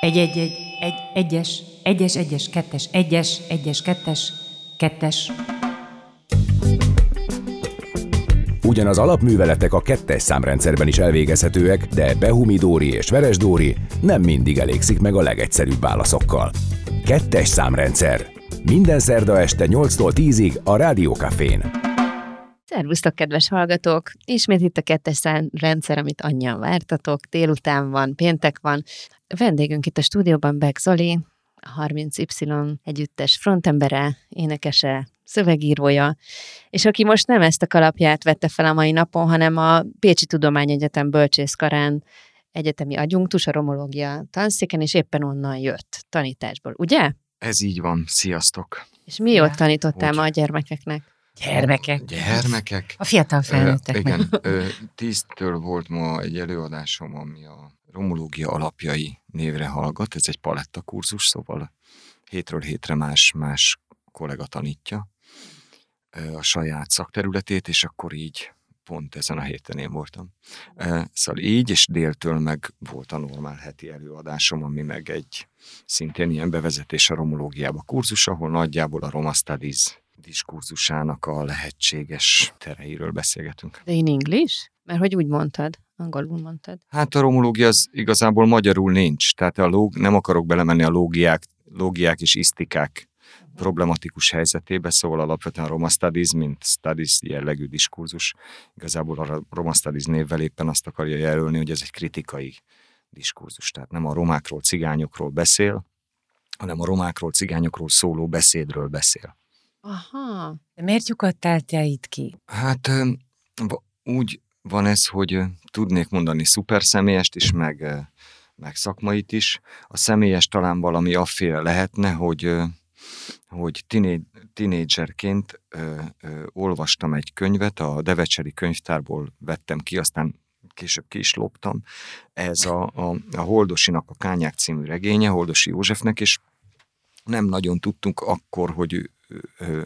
Egy, egy, egy, egy, egyes, egyes, egyes, kettes, egyes, egyes, kettes, kettes. Ugyan az alapműveletek a kettes számrendszerben is elvégezhetőek, de Behumidóri és Veresdóri nem mindig elégszik meg a legegyszerűbb válaszokkal. Kettes számrendszer. Minden szerda este 8-tól 10-ig a Rádiókafén. Szervusztok, kedves hallgatók! Ismét itt a kettes rendszer, amit annyian vártatok. Délután van, péntek van. A vendégünk itt a stúdióban Beck Zoli, a 30Y együttes frontembere, énekese, szövegírója, és aki most nem ezt a kalapját vette fel a mai napon, hanem a Pécsi Tudományegyetem bölcsészkarán egyetemi adjunktus, a romológia tanszéken, és éppen onnan jött tanításból, ugye? Ez így van. Sziasztok! És mi ott tanítottál ma a gyermekeknek? Gyermekek. Gyermekek. A fiatal felnőttek. Ö, igen, ö, tíztől volt ma egy előadásom, ami a romológia alapjai névre hallgat. Ez egy paletta kurzus, szóval hétről hétre más, más kollega tanítja ö, a saját szakterületét, és akkor így pont ezen a héten én voltam. Szóval így, és déltől meg volt a normál heti előadásom, ami meg egy szintén ilyen bevezetés a romológiába kurzus, ahol nagyjából a Roma Studies diskurzusának a lehetséges tereiről beszélgetünk. De in English? Mert hogy úgy mondtad, angolul mondtad. Hát a romológia az igazából magyarul nincs, tehát a lóg, nem akarok belemenni a lógiák, lógiák és isztikák problematikus helyzetébe, szóval alapvetően Roma Studies, mint studies jellegű diskurzus, igazából a Roma Studies névvel éppen azt akarja jelölni, hogy ez egy kritikai diskurzus, tehát nem a romákról, cigányokról beszél, hanem a romákról, cigányokról szóló beszédről beszél. Aha. De miért lyukadtál te itt ki? Hát úgy van ez, hogy tudnék mondani szuper személyest is, meg, meg szakmait is. A személyes talán valami afféle lehetne, hogy, hogy tiné, tinédzserként olvastam egy könyvet, a Devecseri könyvtárból vettem ki, aztán később ki is loptam. Ez a, a, a Holdosinak a Kányák című regénye, Holdosi Józsefnek, és nem nagyon tudtunk akkor, hogy ő-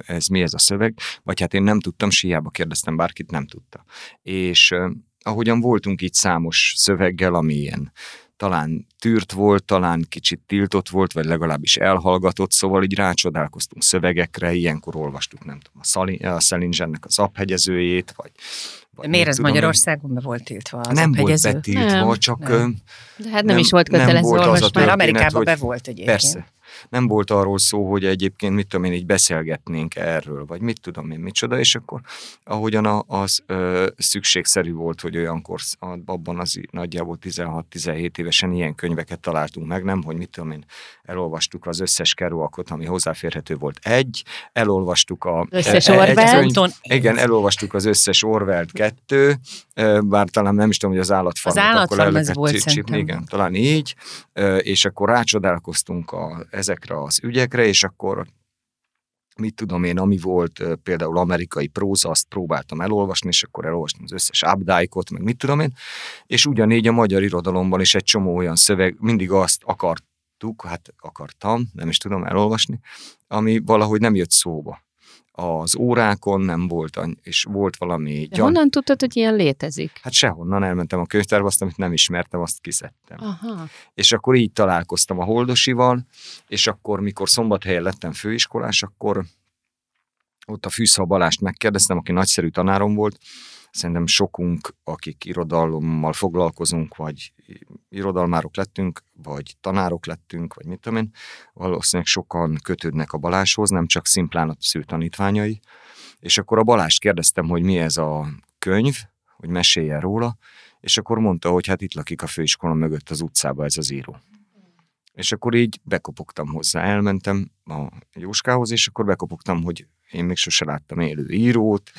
ez mi ez a szöveg, vagy hát én nem tudtam, siába kérdeztem bárkit, nem tudta. És ahogyan voltunk itt számos szöveggel, ami ilyen talán tűrt volt, talán kicsit tiltott volt, vagy legalábbis elhallgatott, szóval így rácsodálkoztunk szövegekre, ilyenkor olvastuk, nem tudom, a, Szali, a Szelinzsennek az aphegyezőjét, vagy, vagy De miért ez tudom. Magyarországon be volt tiltva az Nem volt aphegyező? betiltva, Nem. csak Nem. De hát nem, Nem- is volt kötelező volt olvasmány. Amerikában hogy- be volt egyébként. Persze. Nem volt arról szó, hogy egyébként mit tudom én, így beszélgetnénk erről, vagy mit tudom én, micsoda, és akkor ahogyan a- az ö, szükségszerű volt, hogy olyankor abban az nagyjából 16-17 évesen ilyen könyveket találtunk meg, nem, hogy mit tudom én, elolvastuk az összes Kerouacot, ami hozzáférhető volt egy, elolvastuk a... Összes e- Orwellt? Igen, elolvastuk az összes Orwellt kettő, bár talán nem is tudom, hogy az állatfarmot Az állatfarm ez volt csi- csípni, szerintem. igen, talán így, és akkor rácsodálkoztunk a, ezekre az ügyekre, és akkor mit tudom én, ami volt például amerikai próza, azt próbáltam elolvasni, és akkor elolvastam az összes Updike-ot, meg mit tudom én, és ugyanígy a magyar irodalomban is egy csomó olyan szöveg, mindig azt akartuk, hát akartam, nem is tudom elolvasni, ami valahogy nem jött szóba. Az órákon nem volt, és volt valami De honnan tudtad, hogy ilyen létezik? Hát sehonnan elmentem a könyvtárba, azt, amit nem ismertem, azt kiszedtem. Aha. És akkor így találkoztam a Holdosival, és akkor, mikor szombathelyen lettem főiskolás, akkor ott a Fűszha Balást megkérdeztem, aki nagyszerű tanárom volt, szerintem sokunk, akik irodalommal foglalkozunk, vagy irodalmárok lettünk, vagy tanárok lettünk, vagy mit tudom én, valószínűleg sokan kötődnek a Baláshoz, nem csak szimplán a sző tanítványai. És akkor a Balást kérdeztem, hogy mi ez a könyv, hogy meséljen róla, és akkor mondta, hogy hát itt lakik a főiskola mögött az utcába ez az író. És akkor így bekopogtam hozzá, elmentem a Jóskához, és akkor bekopogtam, hogy én még sose láttam élő írót,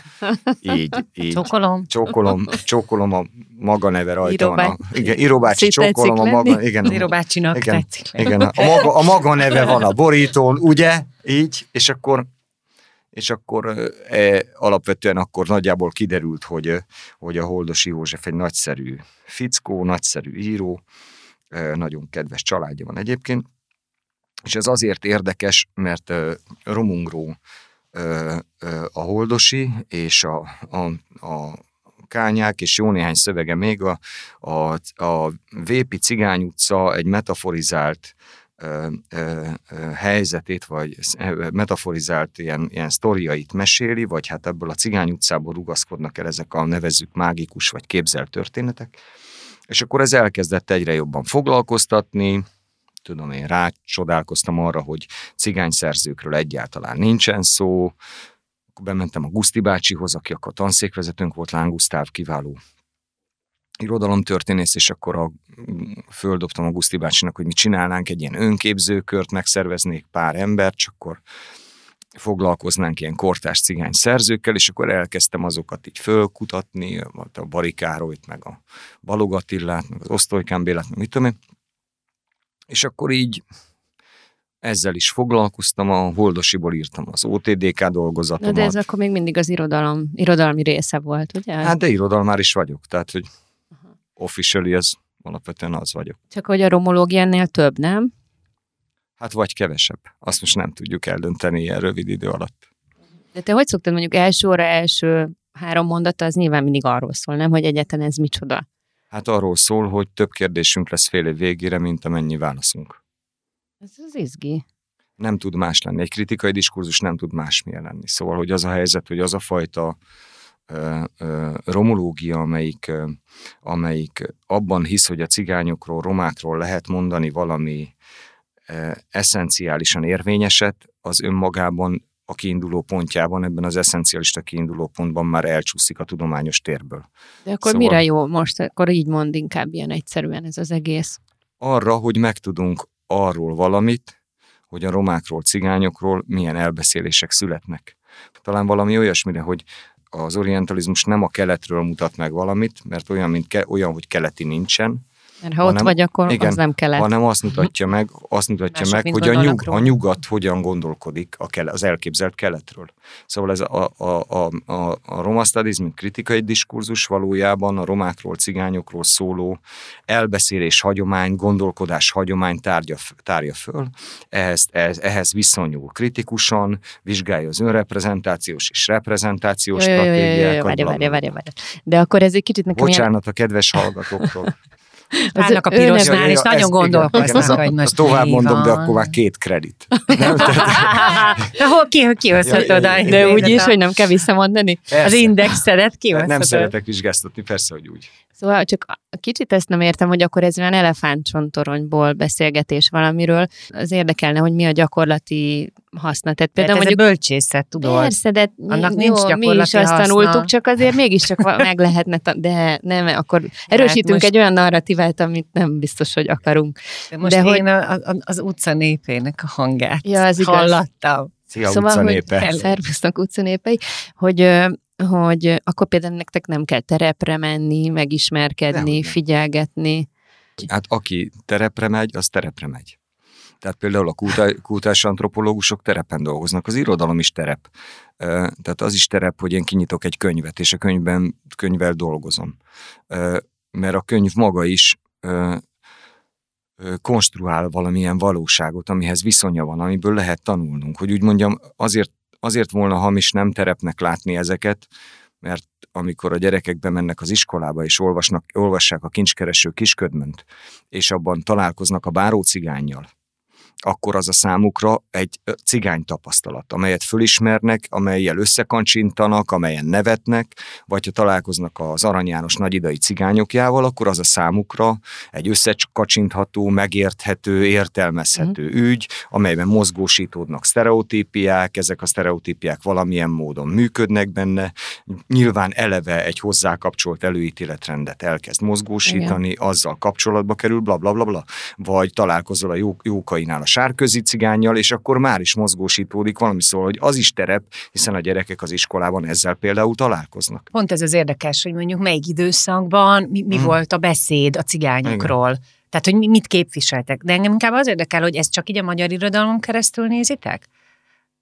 így, így Csókolom. csókolom, csókolom a maga neve rajta van. A, igen, íróbácsi, csókolom a maga, igen, Zero bácsinak igen, tetszik. lenni. igen, a maga, a maga neve van a borítón, ugye? Így, és akkor és akkor e, alapvetően akkor nagyjából kiderült, hogy, hogy a Holdosi József egy nagyszerű fickó, nagyszerű író, nagyon kedves családja van egyébként, és ez azért érdekes, mert Romungró a Holdosi és a, a, a kányák, és jó néhány szövege még a, a, a Vépi Cigány utca egy metaforizált ö, ö, ö, helyzetét, vagy metaforizált ilyen, ilyen sztoriait meséli, vagy hát ebből a Cigány utcából rugaszkodnak el ezek a nevezzük mágikus vagy képzelt történetek. És akkor ez elkezdett egyre jobban foglalkoztatni, tudom én, rácsodálkoztam arra, hogy cigány szerzőkről egyáltalán nincsen szó, bementem a Guszti bácsihoz, aki akkor tanszékvezetőnk volt, Láng kiváló irodalomtörténész, és akkor a, földobtam a Guszti bácsinak, hogy mi csinálnánk egy ilyen önképzőkört, megszerveznék pár embert, csak akkor foglalkoznánk ilyen kortás cigány szerzőkkel, és akkor elkezdtem azokat így fölkutatni, a Barikárolyt, meg a Balogatillát, meg az Osztolykán Bélát, meg mit tudom én. És akkor így ezzel is foglalkoztam, a Holdosiból írtam az OTDK dolgozatomat. Na de ez akkor még mindig az irodalom, irodalmi része volt, ugye? Hát de irodalmár is vagyok, tehát hogy officially ez alapvetően az vagyok. Csak hogy a romológiánél több, nem? Hát vagy kevesebb. Azt most nem tudjuk eldönteni ilyen rövid idő alatt. De te hogy szoktad mondjuk első óra, első három mondata, az nyilván mindig arról szól, nem? Hogy egyetlen ez micsoda? Hát arról szól, hogy több kérdésünk lesz fél év végére, mint amennyi válaszunk. Ez az izgi. Nem tud más lenni. Egy kritikai diskurzus nem tud másmilyen lenni. Szóval, hogy az a helyzet, hogy az a fajta ö, ö, romológia, amelyik, ö, amelyik abban hisz, hogy a cigányokról, romákról lehet mondani valami eszenciálisan érvényeset, az önmagában a kiinduló pontjában, ebben az eszencialista kiinduló pontban már elcsúszik a tudományos térből. De akkor szóval... mire jó most? Akkor így mond inkább ilyen egyszerűen ez az egész. Arra, hogy megtudunk arról valamit, hogy a romákról, cigányokról milyen elbeszélések születnek. Talán valami olyasmire, hogy az orientalizmus nem a keletről mutat meg valamit, mert olyan, mint ke, olyan hogy keleti nincsen, mert ha hanem, ott vagy, akkor igen, az nem kellett. Hanem azt mutatja meg, azt mutatja Mások, meg hogy a, nyug, a nyugat hogyan gondolkodik a kele, az elképzelt keletről. Szóval ez a, a, a, a, a roma studies, mint kritikai diskurzus valójában a romákról, cigányokról szóló elbeszélés hagyomány, gondolkodás hagyomány tárgya, tárja föl. Ehhez, ehhez, ehhez viszonyul kritikusan, vizsgálja az önreprezentációs és reprezentációs stratégiákat. Várja, várja, várja, várja. De akkor ez egy kicsit nekem Bocsánat ilyen... a kedves hallgatóktól. Állnak a pirosnál, és nagyon gondolkoznak, hogy most tovább mondom, de akkor már két kredit. Nem? Hol ki, kihozhatod? Ja, de úgy is, hogy nem kell visszamondani? Az indexedet kihozhatod? Nem szeretek vizsgáztatni, persze, hogy úgy. Szóval csak kicsit ezt nem értem, hogy akkor ez olyan elefántcsontoronyból beszélgetés valamiről. Az érdekelne, hogy mi a gyakorlati haszna. Tehát például ez mondjuk, bölcsészet, tudod? Persze, de Annak jó, nincs gyakorlati mi is azt haszna. tanultuk, csak azért mégiscsak meg lehetne, de nem, akkor erősítünk hát most... egy olyan narratívát, amit nem biztos, hogy akarunk. De most de én hogy... a, a, az utca népének a hangját ja, az igaz. hallottam. Szia, szóval, utca népe. Hogy, szervusztok utca népei, hogy hogy akkor például nektek nem kell terepre menni, megismerkedni, nem, figyelgetni. Hát aki terepre megy, az terepre megy. Tehát például a kultúrás antropológusok terepen dolgoznak, az irodalom is terep. Tehát az is terep, hogy én kinyitok egy könyvet, és a könyvben könyvvel dolgozom. Mert a könyv maga is konstruál valamilyen valóságot, amihez viszonya van, amiből lehet tanulnunk. Hogy úgy mondjam, azért azért volna hamis nem terepnek látni ezeket, mert amikor a gyerekek bemennek az iskolába és olvasnak, olvassák a kincskereső kisködmönt, és abban találkoznak a báró cigányjal, akkor az a számukra egy cigány tapasztalat, amelyet fölismernek, amelyel összekancsintanak, amelyen nevetnek, vagy ha találkoznak az Arany János nagyidai cigányokjával, akkor az a számukra egy összekacsintható, megérthető, értelmezhető mm. ügy, amelyben mozgósítódnak sztereotípiák, ezek a sztereotípiák valamilyen módon működnek benne, nyilván eleve egy hozzá kapcsolt előítéletrendet elkezd mozgósítani, Igen. azzal kapcsolatba kerül, bla bla bla bla, vagy találkozol a jó, jókainál a sárközi cigányjal, és akkor már is mozgósítódik valami szól, hogy az is terep, hiszen a gyerekek az iskolában ezzel például találkoznak. Pont ez az érdekes, hogy mondjuk melyik időszakban mi, mi hmm. volt a beszéd a cigányokról. Igen. Tehát, hogy mit képviseltek. De engem inkább az érdekel, hogy ezt csak így a magyar irodalom keresztül nézitek?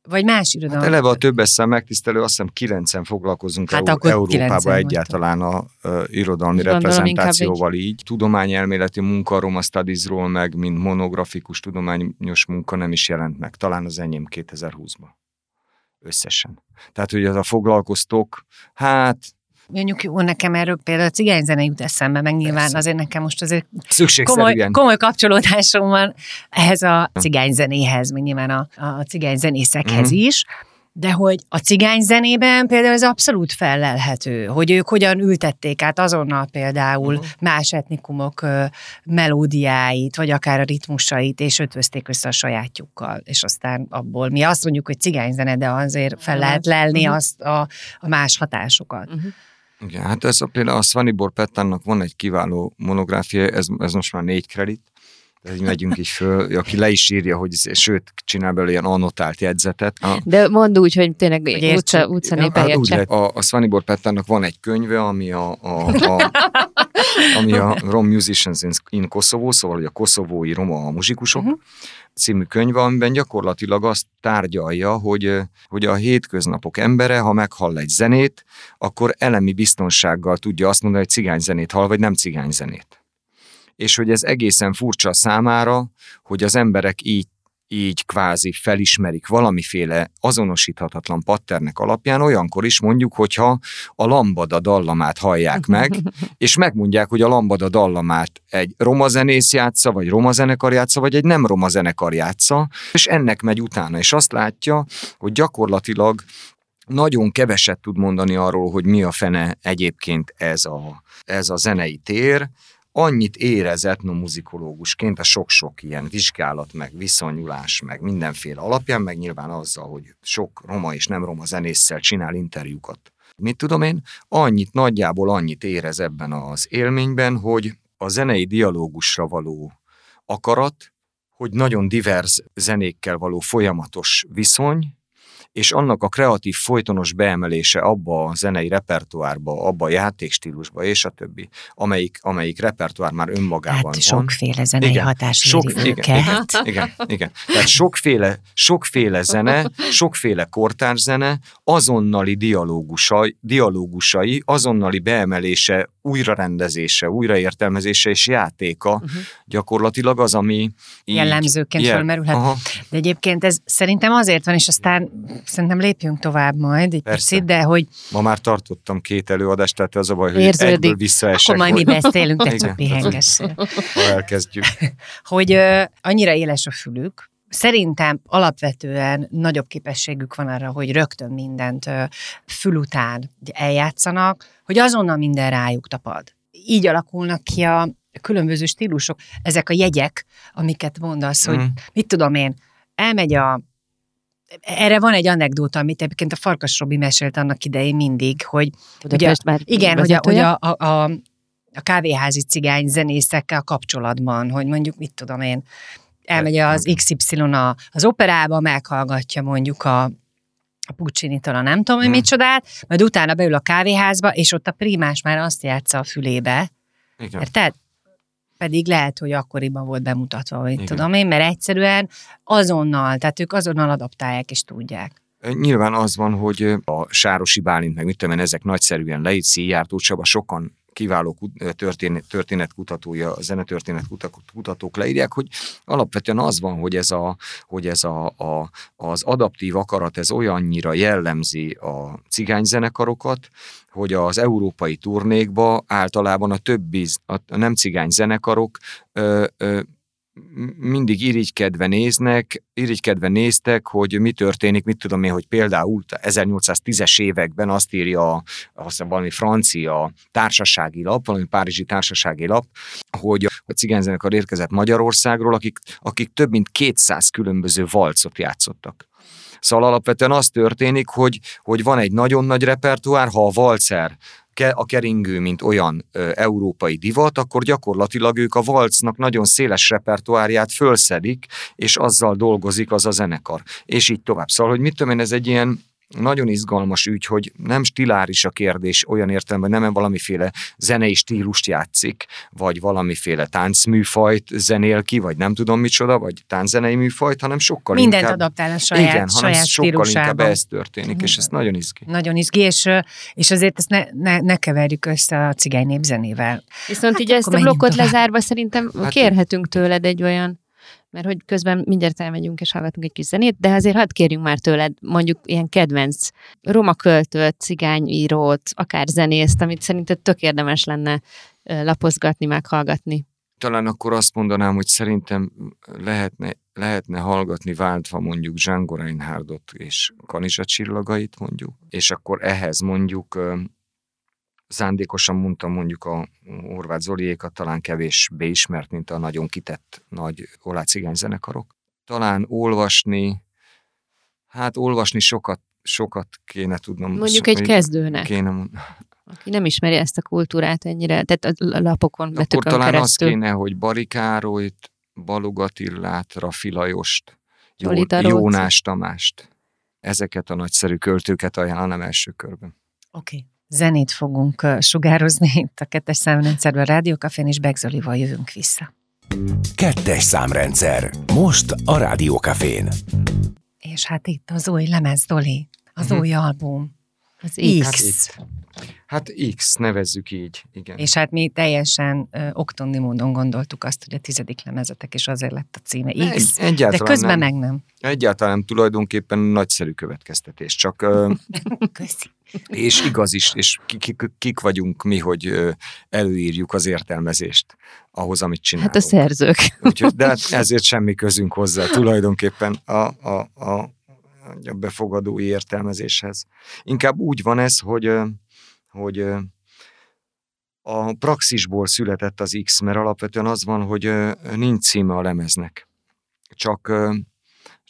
Vagy más irodalom? Hát eleve a többes szám megtisztelő, azt hiszem kilencen foglalkozunk hát Euró- Európában egyáltalán a uh, irodalmi Gondolom reprezentációval így. Tudományelméleti munka Roma Studiesról meg, mint monografikus tudományos munka nem is jelent meg. Talán az enyém 2020-ban. Összesen. Tehát, hogy az a foglalkoztok, hát Mondjuk jó, nekem erről például a cigányzene jut eszembe, meg nyilván Persze. azért nekem most azért komoly, komoly kapcsolódásom van ehhez a cigányzenéhez, meg nyilván a, a cigányzenészekhez mm. is de hogy a cigány zenében például ez abszolút fellelhető, hogy ők hogyan ültették át azonnal például uh-huh. más etnikumok melódiáit, vagy akár a ritmusait, és ötvözték össze a sajátjukkal, és aztán abból mi azt mondjuk, hogy cigányzene, de azért fel lehet lelni uh-huh. azt a, a más hatásokat. Uh-huh. Igen, hát ez a, például a Svanibor Pettának van egy kiváló monográfia, ez, ez most már négy kredit, így megyünk is föl, aki le is írja, hogy sőt, csinál belőle ilyen annotált jegyzetet. A, De mondd úgy, hogy tényleg hogy utca, utca népe hát, lehet, a, a Svanibor Pettának van egy könyve, ami a, a, a ami a Rom Musicians in, in Kosovo, szóval hogy a koszovói roma muzsikusok, uh-huh című könyve, amiben gyakorlatilag azt tárgyalja, hogy, hogy a hétköznapok embere, ha meghall egy zenét, akkor elemi biztonsággal tudja azt mondani, hogy cigányzenét hall, vagy nem cigányzenét és hogy ez egészen furcsa számára, hogy az emberek így így kvázi felismerik valamiféle azonosíthatatlan patternek alapján, olyankor is mondjuk, hogyha a lambada dallamát hallják meg, és megmondják, hogy a lambada dallamát egy roma zenész játsza, vagy roma zenekar játsza, vagy egy nem roma zenekar játsza, és ennek megy utána, és azt látja, hogy gyakorlatilag nagyon keveset tud mondani arról, hogy mi a fene egyébként ez a, ez a zenei tér, annyit érez etnomuzikológusként a sok-sok ilyen vizsgálat, meg viszonyulás, meg mindenféle alapján, meg nyilván azzal, hogy sok roma és nem roma zenésszel csinál interjúkat. Mit tudom én? Annyit, nagyjából annyit érez ebben az élményben, hogy a zenei dialógusra való akarat, hogy nagyon divers zenékkel való folyamatos viszony, és annak a kreatív folytonos beemelése abba a zenei repertoárba, abba a játékstílusba, és a többi, amelyik, amelyik repertoár már önmagában hát, van. sokféle zenei igen, hatás sok, igen, igen, igen, igen. Tehát sokféle, sokféle zene, sokféle kortárs azonnali dialógusai, dialógusai, azonnali beemelése, újrarendezése, újraértelmezése és játéka uh-huh. gyakorlatilag az, ami így, jellemzőként jel... fölmerülhet. Aha. De egyébként ez szerintem azért van, és aztán szerintem lépjünk tovább majd egy Persze. picit, de hogy... Ma már tartottam két előadást, tehát az a baj, hogy Érződik. egyből visszaesek. Akkor majd hogy... mi beszélünk, de csak pihengessél. Ha elkezdjük. hogy uh, annyira éles a fülük, Szerintem alapvetően nagyobb képességük van arra, hogy rögtön mindent uh, fül után eljátszanak, hogy azonnal minden rájuk tapad. Így alakulnak ki a különböző stílusok, ezek a jegyek, amiket mondasz, mm. hogy mit tudom én, elmegy a erre van egy anekdóta, amit egyébként a Farkas Robi mesélt annak idején mindig, hogy ugye, már igen, hogy, a, hogy a, a, a, a kávéházi cigány zenészekkel kapcsolatban, hogy mondjuk, mit tudom én, elmegy az XY a, az operába, meghallgatja mondjuk a, a Puccini-tól a nem tudom, hogy hmm. micsodát, majd utána beül a kávéházba, és ott a primás már azt játsza a fülébe. Igen. Érted? Pedig lehet, hogy akkoriban volt bemutatva, hogy Igen. tudom én, mert egyszerűen azonnal, tehát ők azonnal adaptálják és tudják. Nyilván az van, hogy a Sárosi Bálint, meg mit tudom én, ezek nagyszerűen leírt Szijjártó Csaba, sokan kiváló történet, történetkutatója, zenetörténet kutatók leírják, hogy alapvetően az van, hogy ez, a, hogy ez a, a, az adaptív akarat, ez olyannyira jellemzi a cigányzenekarokat, hogy az európai turnékba általában a többi, a nem cigány zenekarok ö, ö, mindig irigykedve néznek, irigykedve néztek, hogy mi történik, mit tudom én, hogy például 1810-es években azt írja azt valami francia társasági lap, valami párizsi társasági lap, hogy a cigányzenekar érkezett Magyarországról, akik, akik több mint 200 különböző valcot játszottak. Szóval alapvetően az történik, hogy, hogy van egy nagyon nagy repertoár, ha a valcer a keringő, mint olyan ö, európai divat, akkor gyakorlatilag ők a valcnak nagyon széles repertoárját fölszedik, és azzal dolgozik az a zenekar. És így tovább. Szóval, hogy mit tudom én, ez egy ilyen nagyon izgalmas ügy, hogy nem stiláris a kérdés olyan értelemben, nem valamiféle zenei stílust játszik, vagy valamiféle táncműfajt zenél ki, vagy nem tudom micsoda, vagy tánczenei műfajt, hanem sokkal Mindent inkább... adaptál a saját, igen, saját sokkal stílusában. inkább ez történik, és ez nagyon izgi. Nagyon izgi, és, és azért ezt ne, ne, ne keverjük össze a cigány népzenével. Viszont hát így ezt a blokkot tovább. lezárva szerintem hát kérhetünk tőled egy olyan mert hogy közben mindjárt elmegyünk és hallgatunk egy kis zenét, de azért hadd kérjünk már tőled mondjuk ilyen kedvenc roma költőt, cigányírót, akár zenészt, amit szerinted tök érdemes lenne lapozgatni, meghallgatni. Talán akkor azt mondanám, hogy szerintem lehetne, lehetne hallgatni váltva mondjuk Django Reinhardtot és Kanizsa csillagait mondjuk, és akkor ehhez mondjuk szándékosan mondtam mondjuk a Horváth Zoliékat talán kevésbé ismert, mint a nagyon kitett nagy olá cigány zenekarok. Talán olvasni, hát olvasni sokat, sokat kéne tudnom. Mondjuk egy kezdőnek. Kéne, aki nem ismeri ezt a kultúrát ennyire, tehát a lapokon, Akkor talán keresztül. az kéne, hogy Barikárolyt, Balog Attillát, Rafi Lajost, Jónás Tamást. Ezeket a nagyszerű költőket ajánlom első körben. Oké. Okay zenét fogunk sugározni itt a kettes számrendszerben, a Rádiókafén, és Begzolival jövünk vissza. Kettes számrendszer. Most a Rádiókafén. És hát itt az új lemez, Doli, az uh-huh. új album. Az X. X. Hát X, nevezzük így, igen. És hát mi teljesen uh, oktondi módon gondoltuk azt, hogy a tizedik lemezetek, és azért lett a címe X, Egy, de közben nem. meg nem. Egyáltalán nem, tulajdonképpen nagyszerű következtetés, csak... Köszi. És igaz is, és kik, kik vagyunk mi, hogy előírjuk az értelmezést ahhoz, amit csinálunk. Hát a szerzők. Úgyhogy, de hát ezért semmi közünk hozzá tulajdonképpen a, a, a, a befogadói értelmezéshez. Inkább úgy van ez, hogy, hogy a praxisból született az X, mert alapvetően az van, hogy nincs címe a lemeznek. Csak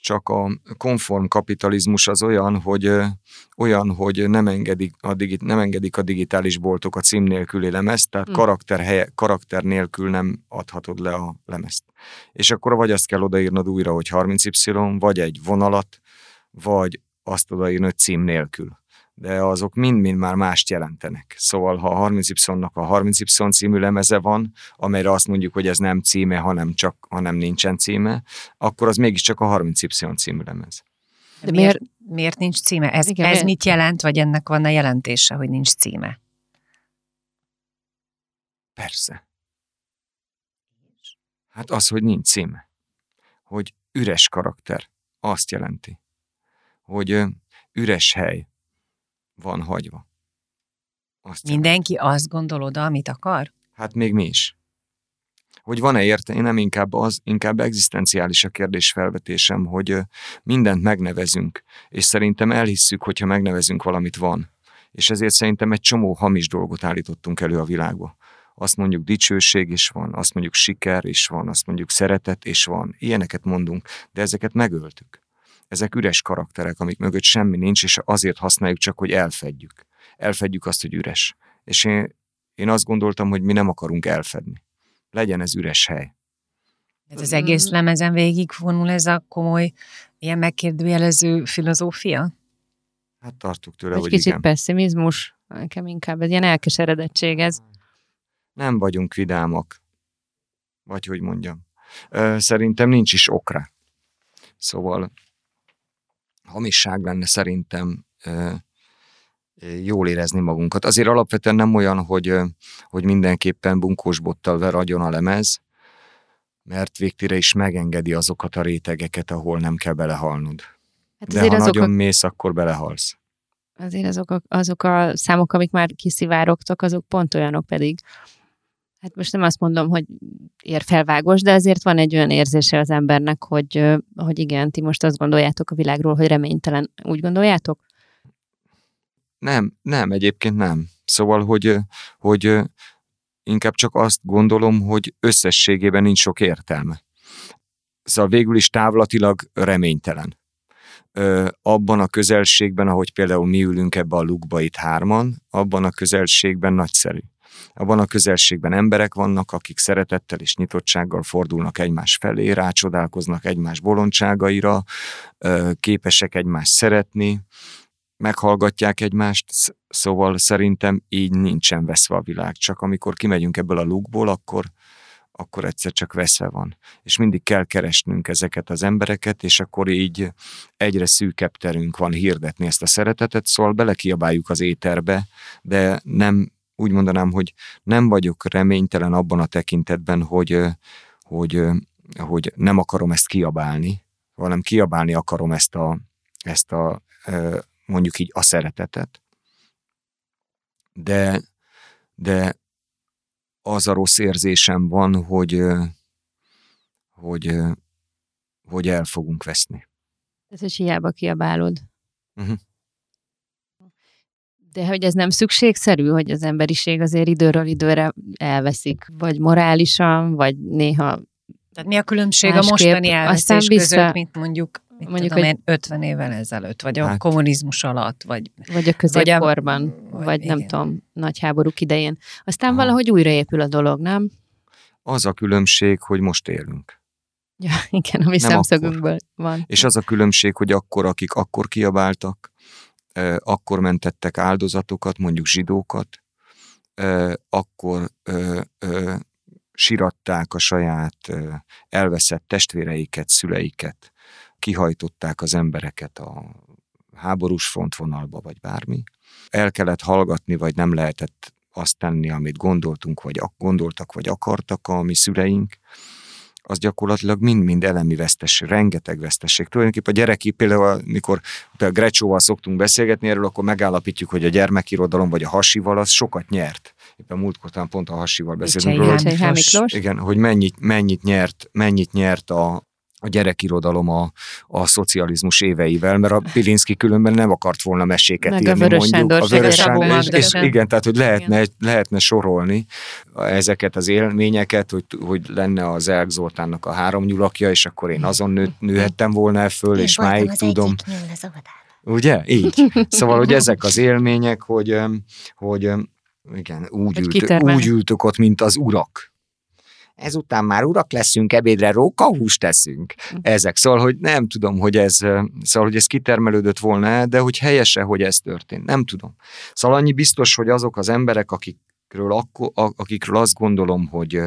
csak a konform kapitalizmus az olyan, hogy olyan, hogy nem engedik a, digi, nem engedik a digitális boltok a cím nélküli lemezt, tehát hmm. karakter, helye, karakter nélkül nem adhatod le a lemezt. És akkor vagy azt kell odaírnod újra, hogy 30Y, vagy egy vonalat, vagy azt odaírni, hogy cím nélkül de azok mind-mind már mást jelentenek. Szóval, ha a 30Y-nak a 30Y című lemeze van, amelyre azt mondjuk, hogy ez nem címe, hanem csak, hanem nincsen címe, akkor az mégiscsak a 30Y című lemez. De miért, miért nincs címe? Ez, Igen, ez mit jelent, vagy ennek van a jelentése, hogy nincs címe? Persze. Hát az, hogy nincs címe. Hogy üres karakter. Azt jelenti. Hogy üres hely van hagyva. Azt Mindenki jelenti. azt gondol oda, amit akar? Hát még mi is. Hogy van-e én nem inkább az, inkább egzisztenciális a kérdés felvetésem, hogy mindent megnevezünk, és szerintem elhisszük, hogyha megnevezünk valamit van. És ezért szerintem egy csomó hamis dolgot állítottunk elő a világba. Azt mondjuk dicsőség is van, azt mondjuk siker is van, azt mondjuk szeretet is van. Ilyeneket mondunk, de ezeket megöltük ezek üres karakterek, amik mögött semmi nincs, és azért használjuk csak, hogy elfedjük. Elfedjük azt, hogy üres. És én, én azt gondoltam, hogy mi nem akarunk elfedni. Legyen ez üres hely. Ez az egész lemezen végigvonul ez a komoly, ilyen megkérdőjelező filozófia? Hát tartuk tőle, Egy hogy kicsit igen. pessimizmus, nekem inkább egy ilyen elkeseredettség ez. Nem vagyunk vidámak. Vagy hogy mondjam. Szerintem nincs is okra. Szóval hamisság lenne szerintem jól érezni magunkat. Azért alapvetően nem olyan, hogy, hogy mindenképpen bunkósbottal ver agyon a lemez, mert végtére is megengedi azokat a rétegeket, ahol nem kell belehalnod. Hát De ha nagyon a... mész, akkor belehalsz. Azért azok a, azok a számok, amik már kiszivárogtak, azok pont olyanok pedig, Hát most nem azt mondom, hogy ér felvágos, de azért van egy olyan érzése az embernek, hogy, hogy igen, ti most azt gondoljátok a világról, hogy reménytelen. Úgy gondoljátok? Nem, nem, egyébként nem. Szóval, hogy, hogy inkább csak azt gondolom, hogy összességében nincs sok értelme. Szóval végül is távlatilag reménytelen. Ö, abban a közelségben, ahogy például mi ülünk ebbe a lukba itt hárman, abban a közelségben nagyszerű abban a közelségben emberek vannak, akik szeretettel és nyitottsággal fordulnak egymás felé, rácsodálkoznak egymás bolondságaira, képesek egymást szeretni, meghallgatják egymást, szóval szerintem így nincsen veszve a világ. Csak amikor kimegyünk ebből a lukból, akkor, akkor egyszer csak veszve van. És mindig kell keresnünk ezeket az embereket, és akkor így egyre szűkebb terünk van hirdetni ezt a szeretetet, szóval belekiabáljuk az éterbe, de nem úgy mondanám, hogy nem vagyok reménytelen abban a tekintetben, hogy, hogy hogy nem akarom ezt kiabálni, hanem kiabálni akarom ezt a, ezt a mondjuk így a szeretetet. De, de az a rossz érzésem van, hogy, hogy, hogy el fogunk veszni. Ez, hogy hiába kiabálod. Uh-huh. De hogy ez nem szükségszerű, hogy az emberiség azért időről időre elveszik, vagy morálisan, vagy néha tehát mi a különbség másképp, a mostani elvesztés vissza, között, mint mondjuk mit mondjuk, tudom hogy, én, 50 évvel ezelőtt, vagy a hát, kommunizmus alatt, vagy... Vagy a középkorban, vagy, a, vagy, vagy nem tudom, nagy háborúk idején. Aztán Aha. valahogy újraépül a dolog, nem? Az a különbség, hogy most élünk. Ja, igen, ami nem szemszögünkből akkor. van. És az a különbség, hogy akkor, akik akkor kiabáltak, akkor mentettek áldozatokat, mondjuk zsidókat, akkor siratták a saját elveszett testvéreiket, szüleiket, kihajtották az embereket a háborús frontvonalba, vagy bármi. El kellett hallgatni, vagy nem lehetett azt tenni, amit gondoltunk, vagy gondoltak, vagy akartak a mi szüleink, az gyakorlatilag mind-mind elemi vesztes, rengeteg vesztesség. Tulajdonképpen a gyereki, például amikor a Grecsóval szoktunk beszélgetni erről, akkor megállapítjuk, hogy a gyermekirodalom vagy a hasival az sokat nyert. Éppen múltkor pont a hasival beszélünk róla. Igen, hogy mennyit, mennyit nyert, mennyit nyert a, a gyerekirodalom a, a szocializmus éveivel, mert a Pilinszki különben nem akart volna meséket Meg írni, a Vörös mondjuk. Sándor, a Vörös Sándor, és, és, igen, tehát hogy lehetne, igen. lehetne sorolni ezeket az élményeket, hogy, hogy lenne az Elk Zoltánnak a három nyulakja, és akkor én azon nő, nőhettem volna el föl, én és máig tudom. Ugye? Így. Szóval, hogy ezek az élmények, hogy, hogy igen, úgy, ült, úgy ültök ott, mint az urak ezután már urak leszünk, ebédre rókahúst teszünk. Hm. Ezek. Szóval, hogy nem tudom, hogy ez, szóval, hogy ez kitermelődött volna de hogy helyese, hogy ez történt. Nem tudom. Szóval annyi biztos, hogy azok az emberek, akikről, akkor, akikről azt gondolom, hogy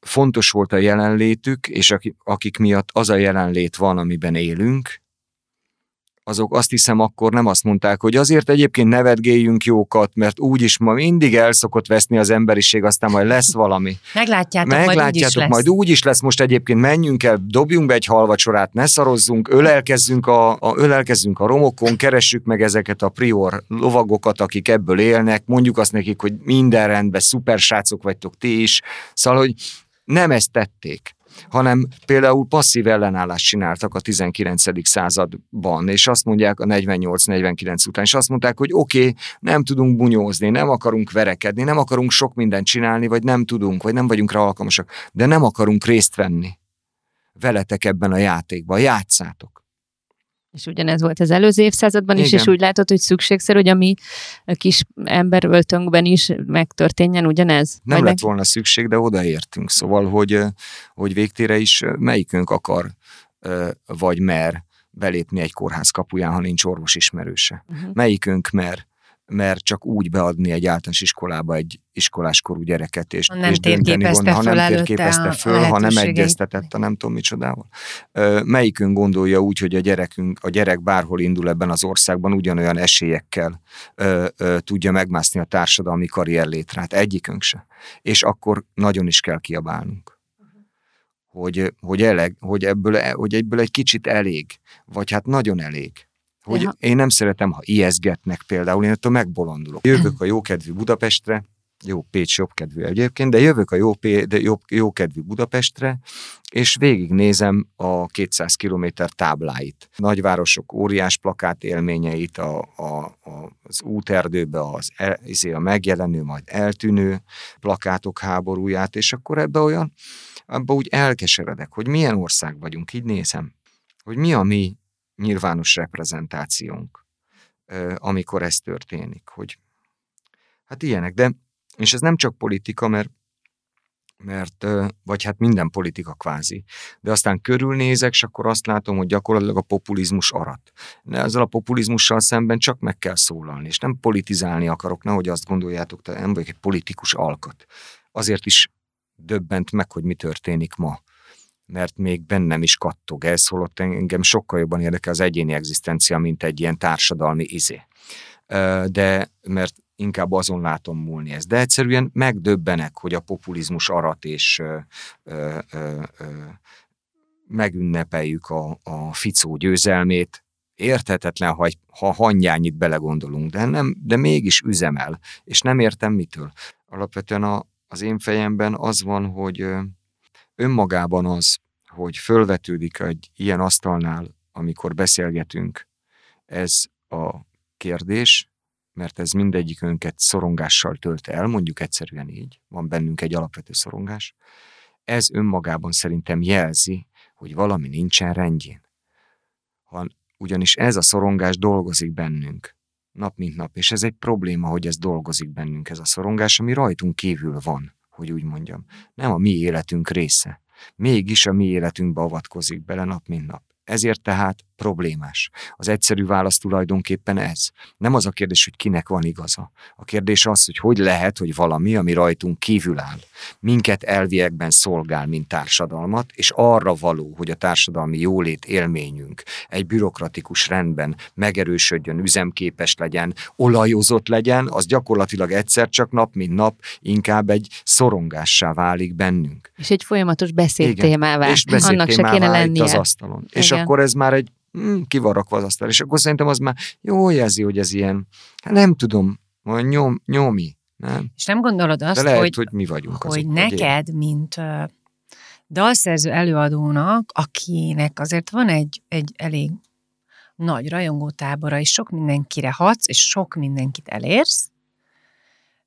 fontos volt a jelenlétük, és akik miatt az a jelenlét van, amiben élünk, azok azt hiszem akkor nem azt mondták, hogy azért egyébként nevetgéljünk jókat, mert úgyis ma mindig el szokott veszni az emberiség, aztán majd lesz valami. Meglátjátok, Meglátjátok majd úgyis lesz. majd úgy is lesz. Most egyébként menjünk el, dobjunk be egy halvacsorát, ne szarozzunk, ölelkezzünk a, a, ölelkezzünk a romokon, keressük meg ezeket a prior lovagokat, akik ebből élnek, mondjuk azt nekik, hogy minden rendben, szuper srácok vagytok ti is. Szóval, hogy nem ezt tették hanem például passzív ellenállást csináltak a 19. században, és azt mondják a 48-49 után, és azt mondták, hogy oké, okay, nem tudunk bunyózni, nem akarunk verekedni, nem akarunk sok mindent csinálni, vagy nem tudunk, vagy nem vagyunk rá alkalmasak, de nem akarunk részt venni veletek ebben a játékban, játszátok. És ugyanez volt az előző évszázadban is, Igen. és úgy látod, hogy szükségszerű, hogy a mi kis emberöltönkben is megtörténjen ugyanez? Nem lett meg... volna szükség, de odaértünk. Szóval, hogy, hogy végtére is melyikünk akar vagy mer belépni egy kórház kapuján, ha nincs orvos ismerőse. Uh-huh. Melyikünk mer mert csak úgy beadni egy általános iskolába egy iskoláskorú gyereket, és, nem és dönteni volna, ha nem térképezte föl, ha nem egyeztetett a nem tudom micsodával. Melyikünk gondolja úgy, hogy a gyerekünk, a gyerek bárhol indul ebben az országban, ugyanolyan esélyekkel ö, ö, tudja megmászni a társadalmi karrierlétrát? Egyikünk se. És akkor nagyon is kell kiabálnunk hogy, hogy, eleg, hogy, ebből, hogy ebből egy kicsit elég, vagy hát nagyon elég hogy ja. én nem szeretem, ha ijeszgetnek például, én attól megbolondulok. Jövök a jókedvű Budapestre, jó Pécs jobbkedvű egyébként, de jövök a jó, de jobb, jókedvű Budapestre, és végignézem a 200 kilométer tábláit. Nagyvárosok óriás plakát élményeit, a, a, a, az úterdőbe az el, izé a megjelenő, majd eltűnő plakátok háborúját, és akkor ebbe olyan, abba úgy elkeseredek, hogy milyen ország vagyunk, így nézem, hogy mi a mi nyilvános reprezentációnk, amikor ez történik, hogy hát ilyenek, de és ez nem csak politika, mert mert, vagy hát minden politika kvázi. De aztán körülnézek, és akkor azt látom, hogy gyakorlatilag a populizmus arat. De ezzel a populizmussal szemben csak meg kell szólalni, és nem politizálni akarok, nehogy azt gondoljátok, te nem vagyok egy politikus alkat. Azért is döbbent meg, hogy mi történik ma mert még bennem is kattog ez, holott engem sokkal jobban érdekel az egyéni egzisztencia, mint egy ilyen társadalmi izé. De mert inkább azon látom múlni ezt. De egyszerűen megdöbbenek, hogy a populizmus arat és ö, ö, ö, megünnepeljük a, a Ficó győzelmét. Érthetetlen, ha, ha hangyányit belegondolunk, de, nem, de mégis üzemel, és nem értem mitől. Alapvetően a, az én fejemben az van, hogy önmagában az, hogy fölvetődik egy ilyen asztalnál, amikor beszélgetünk, ez a kérdés, mert ez mindegyik önket szorongással tölt el, mondjuk egyszerűen így, van bennünk egy alapvető szorongás, ez önmagában szerintem jelzi, hogy valami nincsen rendjén. Ha, ugyanis ez a szorongás dolgozik bennünk, nap mint nap, és ez egy probléma, hogy ez dolgozik bennünk, ez a szorongás, ami rajtunk kívül van, hogy úgy mondjam. Nem a mi életünk része. Mégis a mi életünkbe avatkozik bele nap mint nap. Ezért tehát problémás. Az egyszerű válasz tulajdonképpen ez. Nem az a kérdés, hogy kinek van igaza. A kérdés az, hogy hogy lehet, hogy valami, ami rajtunk kívül áll, minket elviekben szolgál, mint társadalmat, és arra való, hogy a társadalmi jólét élményünk egy bürokratikus rendben megerősödjön, üzemképes legyen, olajozott legyen, az gyakorlatilag egyszer csak nap, mint nap inkább egy szorongássá válik bennünk. És egy folyamatos beszédtémává. És Annak se kéne lennie. az asztalon. Igen. És akkor ez már egy mm, ki van rakva az asztal, és akkor szerintem az már jó jelzi, hogy ez ilyen, hát nem tudom, nyom, nyomi, nem? És nem gondolod azt, De lehet, hogy, hogy mi vagyunk hogy azok, neked, mint uh, dalszerző előadónak, akinek azért van egy, egy elég nagy rajongótábora, és sok mindenkire hatsz, és sok mindenkit elérsz,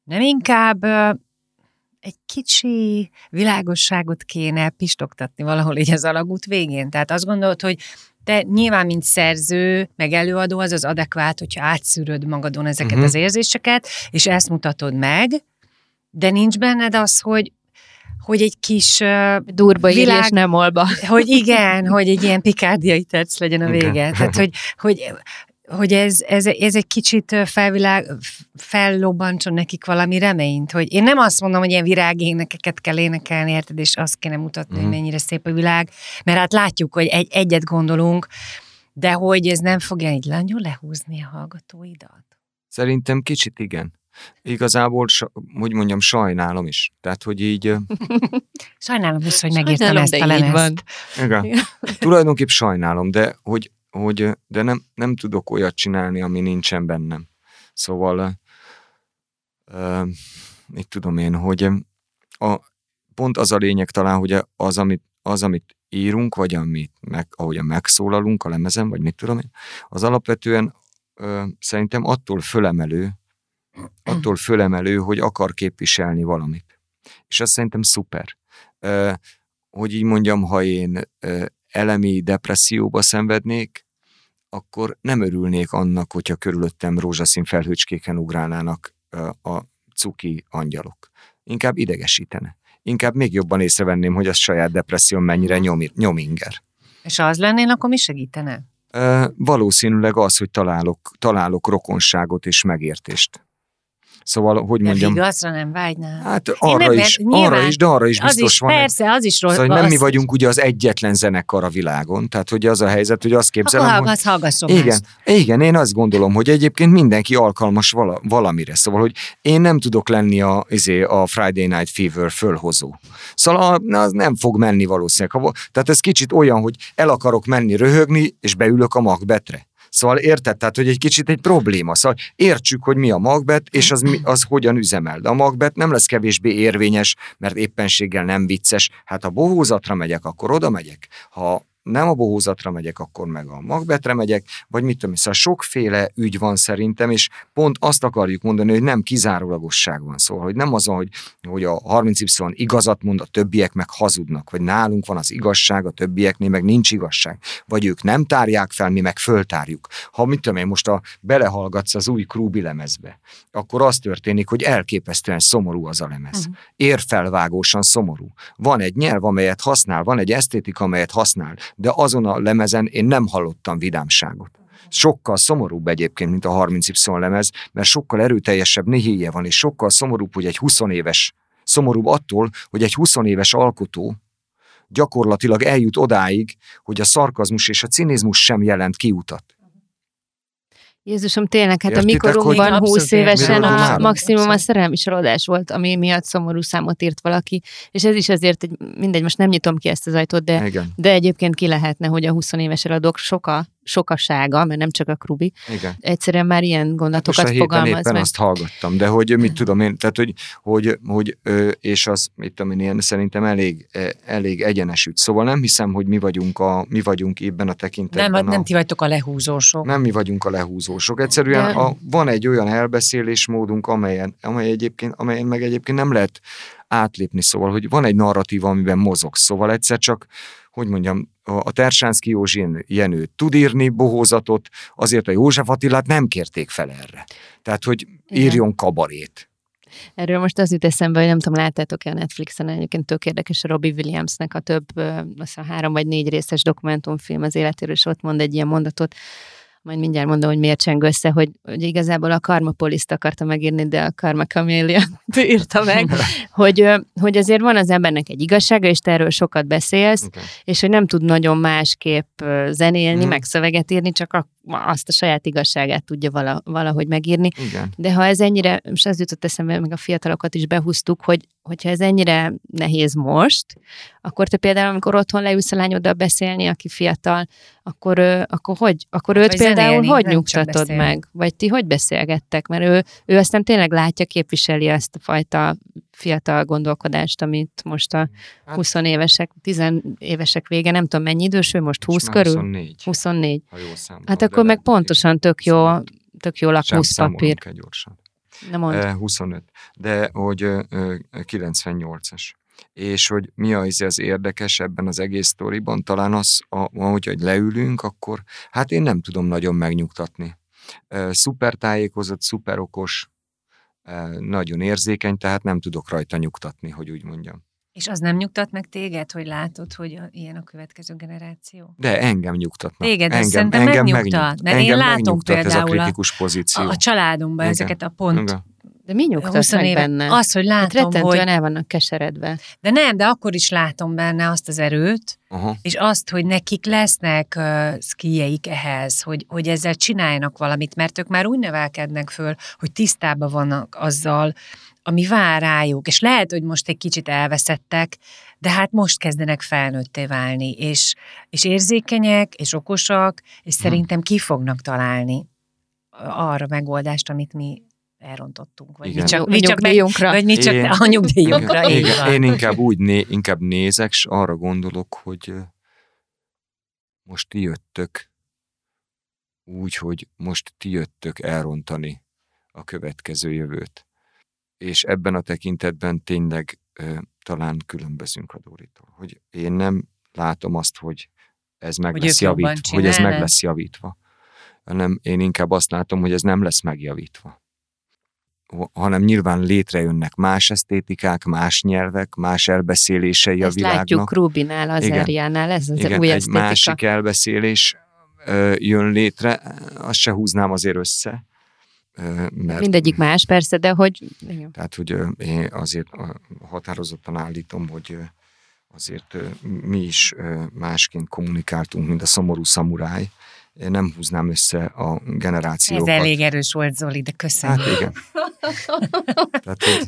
nem inkább uh, egy kicsi világosságot kéne pistogtatni valahol így az alagút végén. Tehát azt gondolod, hogy te nyilván, mint szerző, meg előadó, az az adekvát, hogyha átszűröd magadon ezeket uh-huh. az érzéseket, és ezt mutatod meg, de nincs benned az, hogy hogy egy kis uh, durba világ, és nem olba. Hogy igen, hogy egy ilyen pikárdiai tetsz legyen a vége. Okay. Tehát, hogy, hogy hogy ez, ez, ez egy kicsit felvilág, fellobbantson nekik valami reményt, hogy én nem azt mondom, hogy ilyen virágénekeket kell énekelni, érted, és azt kéne mutatni, mm. hogy mhm. mennyire szép a világ, mert hát látjuk, hogy egy, egyet gondolunk, de hogy ez nem fogja egy nagyon lehúzni a hallgatóidat? Szerintem kicsit igen. Igazából, hogy mondjam, sajnálom is. Tehát, hogy így... sajnálom is, hogy megírtam ezt a lemezt. Igen. Tulajdonképp sajnálom, de hogy hogy, de nem, nem tudok olyat csinálni, ami nincsen bennem. Szóval, uh, mit tudom én, hogy a, pont az a lényeg talán, hogy az, amit, az, amit írunk, vagy amit meg, ahogyan megszólalunk a lemezen, vagy mit tudom én, az alapvetően uh, szerintem attól fölemelő, attól fölemelő, hogy akar képviselni valamit. És azt szerintem szuper. Uh, hogy így mondjam, ha én uh, elemi depresszióba szenvednék, akkor nem örülnék annak, hogyha körülöttem rózsaszín felhőcskéken ugrálnának a cuki angyalok. Inkább idegesítene. Inkább még jobban észrevenném, hogy a saját depresszióm mennyire nyomi, nyominger. És az lennél, akkor mi segítene? valószínűleg az, hogy találok, találok rokonságot és megértést. Szóval, hogy mondjam... De igazra nem vágynál. Hát arra nem, is, nyilván, arra is, de arra is biztos az is, van. Persze, az is rossz. Szóval, nem mi vagyunk ugye az egyetlen zenekar a világon, tehát hogy az a helyzet, hogy azt képzelem, Akkor hallgass, hogy... hallgass igen, igen, én azt gondolom, hogy egyébként mindenki alkalmas vala, valamire. Szóval, hogy én nem tudok lenni a, izé, a Friday Night Fever fölhozó. Szóval az nem fog menni valószínűleg. Tehát ez kicsit olyan, hogy el akarok menni röhögni, és beülök a Macbethre. Szóval érted? Tehát, hogy egy kicsit egy probléma. Szóval értsük, hogy mi a magbet, és az, az hogyan üzemel. De a magbet nem lesz kevésbé érvényes, mert éppenséggel nem vicces. Hát ha bohózatra megyek, akkor oda megyek. Ha nem a bohózatra megyek, akkor meg a magbetre megyek, vagy mit tudom, szóval sokféle ügy van szerintem, és pont azt akarjuk mondani, hogy nem kizárólagosság van, szóval, hogy nem az, hogy, hogy a 30Y igazat mond, a többiek meg hazudnak, vagy nálunk van az igazság, a többieknél meg nincs igazság, vagy ők nem tárják fel, mi meg föltárjuk. Ha mit tudom én, most a belehallgatsz az új Krúbi lemezbe, akkor az történik, hogy elképesztően szomorú az a lemez. Uh-huh. Érfelvágósan szomorú. Van egy nyelv, amelyet használ, van egy esztétika, amelyet használ, de azon a lemezen én nem hallottam vidámságot. Sokkal szomorúbb egyébként, mint a 30Y lemez, mert sokkal erőteljesebb nehéje van, és sokkal szomorúbb, hogy egy 20 éves, szomorúbb attól, hogy egy 20 éves alkotó gyakorlatilag eljut odáig, hogy a szarkazmus és a cinizmus sem jelent kiutat. Jézusom, tényleg, hát Értitek, a mikorunkban hogy- 20 évesen a maximum a szerelmi csalódás volt, ami miatt szomorú számot írt valaki, és ez is azért, egy, mindegy, most nem nyitom ki ezt az ajtót, de, Igen, de egyébként ki lehetne, hogy a 20 éves eladók soka, sokasága, mert nem csak a Krubi, igen. egyszerűen már ilyen gondolatokat héten fogalmaz éppen meg. azt hallgattam, de hogy mit tudom én, tehát hogy, hogy, hogy és az, mit tudom én, ilyen szerintem elég, eh, elég egyenes ügy. Szóval nem hiszem, hogy mi vagyunk, a, mi vagyunk ebben a tekintetben. Nem, a, nem ti vagytok a lehúzósok. nem mi vagyunk a lehúzósok. Egyszerűen De- a, van egy olyan elbeszélésmódunk, amelyen, amely egyébként, amelyen meg egyébként nem lehet átlépni, szóval, hogy van egy narratíva, amiben mozogsz, szóval egyszer csak hogy mondjam, a a Tersánszki Józsi Jenő tud írni bohózatot, azért a József Attilát nem kérték fel erre. Tehát, hogy írjon kabarét. Erről most az jut eszembe, hogy nem tudom, láttátok-e a Netflixen, egyébként tök érdekes a Robbie Williamsnek a több, azt hiszem három vagy négy részes dokumentumfilm az életéről, és ott mond egy ilyen mondatot, majd mindjárt mondom, hogy miért cseng össze, hogy, hogy igazából a Karmapoliszt akarta megírni, de a Karma Camélia írta meg, hogy, hogy azért van az embernek egy igazsága, és te erről sokat beszélsz, Okay. és hogy nem tud nagyon másképp zenélni, Mhm. meg szöveget írni, csak a, azt a saját igazságát tudja vala, valahogy megírni. Igen. De ha ez ennyire, és az jutott eszembe, meg a fiatalokat is behúztuk, hogy hogyha ez ennyire nehéz most, akkor te például, amikor otthon leülsz a lányoddal beszélni, aki fiatal, akkor, akkor hogy? Akkor őt Vagy például zenélni, hogy nyugtatod meg? Vagy ti hogy beszélgettek? Mert ő, ő aztán tényleg látja, képviseli ezt a fajta fiatal gondolkodást, amit most a Hát- 20 évesek, 10 évesek vége, nem tudom mennyi idős ő most, 20 Most körül? 24, 24. ha jól számolom. Hát akkor meg pontosan tök jó, 25. tök jó Sem lakmuszpapír. kell gyorsan. Nem mond. Eh, 25. De hogy ö, ö, 98-as. És hogy mi az, az érdekes ebben az egész sztoriban, talán az, ahogy hogy leülünk, akkor hát én nem tudom nagyon megnyugtatni. Ö, Szuper tájékozott, szuper okos, nagyon érzékeny, tehát nem tudok rajta nyugtatni, hogy úgy mondjam. És az nem nyugtat meg téged, hogy látod, hogy a, ilyen a következő generáció? De engem nyugtatnak. Téged engem, szerintem engem megnyugtat, megnyugt- mert én engem látom megnyugtat ez a például a- kritikus pozíció. A, a családomban Igen. ezeket a pont Igen. De mi nyugtat 20 meg éve. benne? Az, hogy Hát látom, rettentően hogy... el vannak keseredve. De nem, de akkor is látom benne azt az erőt, Aha. és azt, hogy nekik lesznek uh, szkíjeik ehhez, hogy, hogy ezzel csináljanak valamit, mert ők már úgy nevelkednek föl, hogy tisztában vannak azzal, ami vár rájuk, és lehet, hogy most egy kicsit elveszettek, de hát most kezdenek felnőtté válni, és, és érzékenyek, és okosak, és Hm. szerintem ki fognak találni arra megoldást, amit mi elrontottunk. Vagy mi Igen. csak, A mi csak, meg, nyugdíjunkra. vagy mi csak Én- a nyugdíjunkra. Igen, igen, én inkább úgy né, inkább nézek, és arra gondolok, hogy most ti jöttök úgy, hogy most ti jöttök elrontani a következő jövőt. És ebben a tekintetben tényleg ö, talán különbözünk a Dóritól. Hogy én nem látom azt, hogy ez meg Hogy lesz javítva, hogy ez meg lesz javítva. Hanem én inkább azt látom, hogy ez nem lesz megjavítva hanem nyilván létrejönnek más esztétikák, más nyelvek, más elbeszélései a Ezt világnak. látjuk Rubinál, az Igen. Eriánál, ez az Igen, új egy esztétika. másik elbeszélés ö, jön létre, azt se húznám azért össze. Ö, mert, Mindegyik más, persze, de hogy... Igen. Tehát, hogy ö, én azért határozottan állítom, hogy azért mi is másként kommunikáltunk, mint a szomorú szamuráj. Én nem húznám össze a Ez generációkat. elég erős volt, Zoli, de köszönöm. Hát igen. tehát, hogy,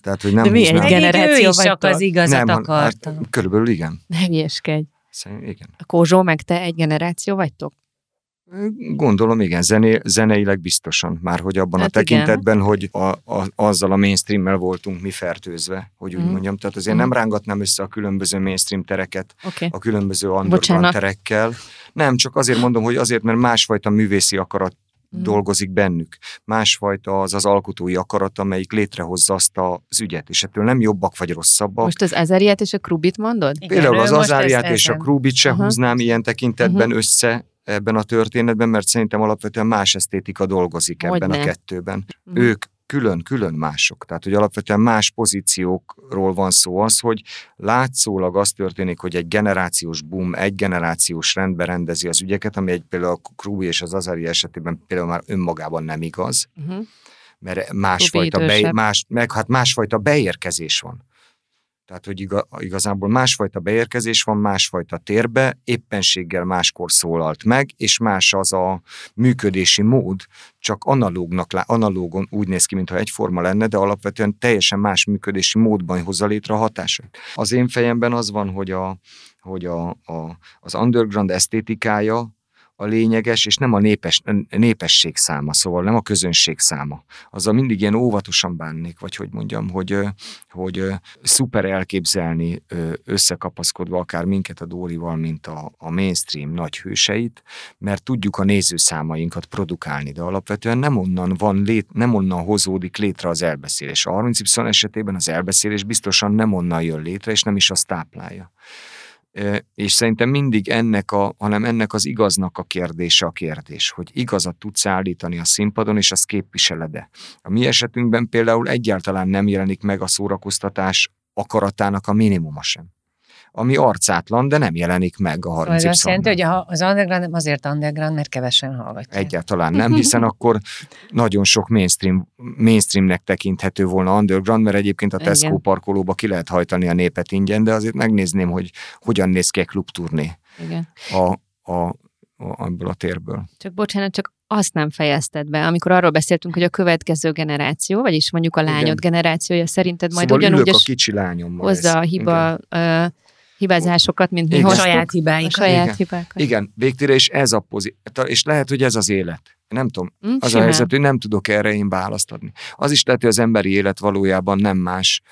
tehát, hogy nem De mi egy húznám. Pedig generáció ő is csak az igazat nem, akarta. Hát, körülbelül igen. Ne hülyeskedj. Szerintem igen. A Kózsó meg te egy generáció vagytok? Gondolom, igen, zené, zeneileg biztosan, már hogy abban Hát a igen. tekintetben, hogy a, a, azzal a mainstreammel voltunk mi fertőzve, hogy úgy Mhm. mondjam. Tehát azért Mhm. nem rángatnám össze a különböző mainstream tereket. Okay. a különböző underground terekkel. Nem, csak azért mondom, hogy azért, mert másfajta művészi akarat Mhm. dolgozik bennük. Másfajta az az alkotói akarat, amelyik létrehozza azt az ügyet, és ettől nem jobbak vagy rosszabbak. Most az Azariát és a Krubit mondod? Igen, Például az ezt és a ezen. Krúbit se Aha. húznám ilyen tekintetben Mhm. össze ebben a történetben, mert szerintem alapvetően más esztétika dolgozik ebben Hogyne. a kettőben. Mhm. Ők külön-külön mások. Tehát, hogy alapvetően más pozíciókról van szó az, hogy látszólag az történik, hogy egy generációs boom, egy generációs rendben rendezi az ügyeket, ami egy például a Krúbi és az Azari esetében például már önmagában nem igaz, Uh-huh. mert másfajta, be, más, meg hát másfajta beérkezés van. Tehát, hogy igazából másfajta beérkezés van, másfajta térbe, éppenséggel máskor szólalt meg, és más az a működési mód, csak analógnak, analógon úgy néz ki, mintha egyforma lenne, de alapvetően teljesen más működési módban hozza létre a hatásait. Az én fejemben az van, hogy, a, hogy a, a, az underground esztétikája, a lényeges, és nem a népes, népesség száma, szóval nem a közönség száma. Azzal mindig ilyen óvatosan bánnék, vagy hogy mondjam, hogy, hogy szuper elképzelni összekapaszkodva akár minket a Dórival, mint a, a mainstream nagy hőseit, mert tudjuk a nézőszámainkat produkálni, de alapvetően nem onnan van lét, nem onnan hozódik létre az elbeszélés. A 30 esetében az elbeszélés biztosan nem onnan jön létre, és nem is azt táplálja és szerintem mindig ennek a, hanem ennek az igaznak a kérdése a kérdés, hogy igazat tudsz állítani a színpadon, és azt képviseled-e. A mi esetünkben például egyáltalán nem jelenik meg a szórakoztatás akaratának a minimuma sem ami arcátlan, de nem jelenik meg a 30 szóval azt jelenti, hogy az underground nem azért underground, mert kevesen hallgatják. Egyáltalán nem, hiszen akkor nagyon sok mainstream, mainstreamnek tekinthető volna underground, mert egyébként a Tesco Igen. parkolóba ki lehet hajtani a népet ingyen, de azért megnézném, hogy hogyan néz ki egy klubturné Igen. A, a, a, ebből a térből. Csak bocsánat, csak azt nem fejezted be, amikor arról beszéltünk, hogy a következő generáció, vagyis mondjuk a lányod Igen. generációja szerinted majd szóval ugyanúgy a kicsi lányommal hozza a hiba Igen hibázásokat, mint mi Igen. hoztuk. Saját hibáikat. A saját Igen. hibákat. Igen, végtére, és ez a pozit, és lehet, hogy ez az élet. Nem tudom, mm, az simán. a helyzet, hogy nem tudok erre én választ adni. Az is lehet, hogy az emberi élet valójában nem más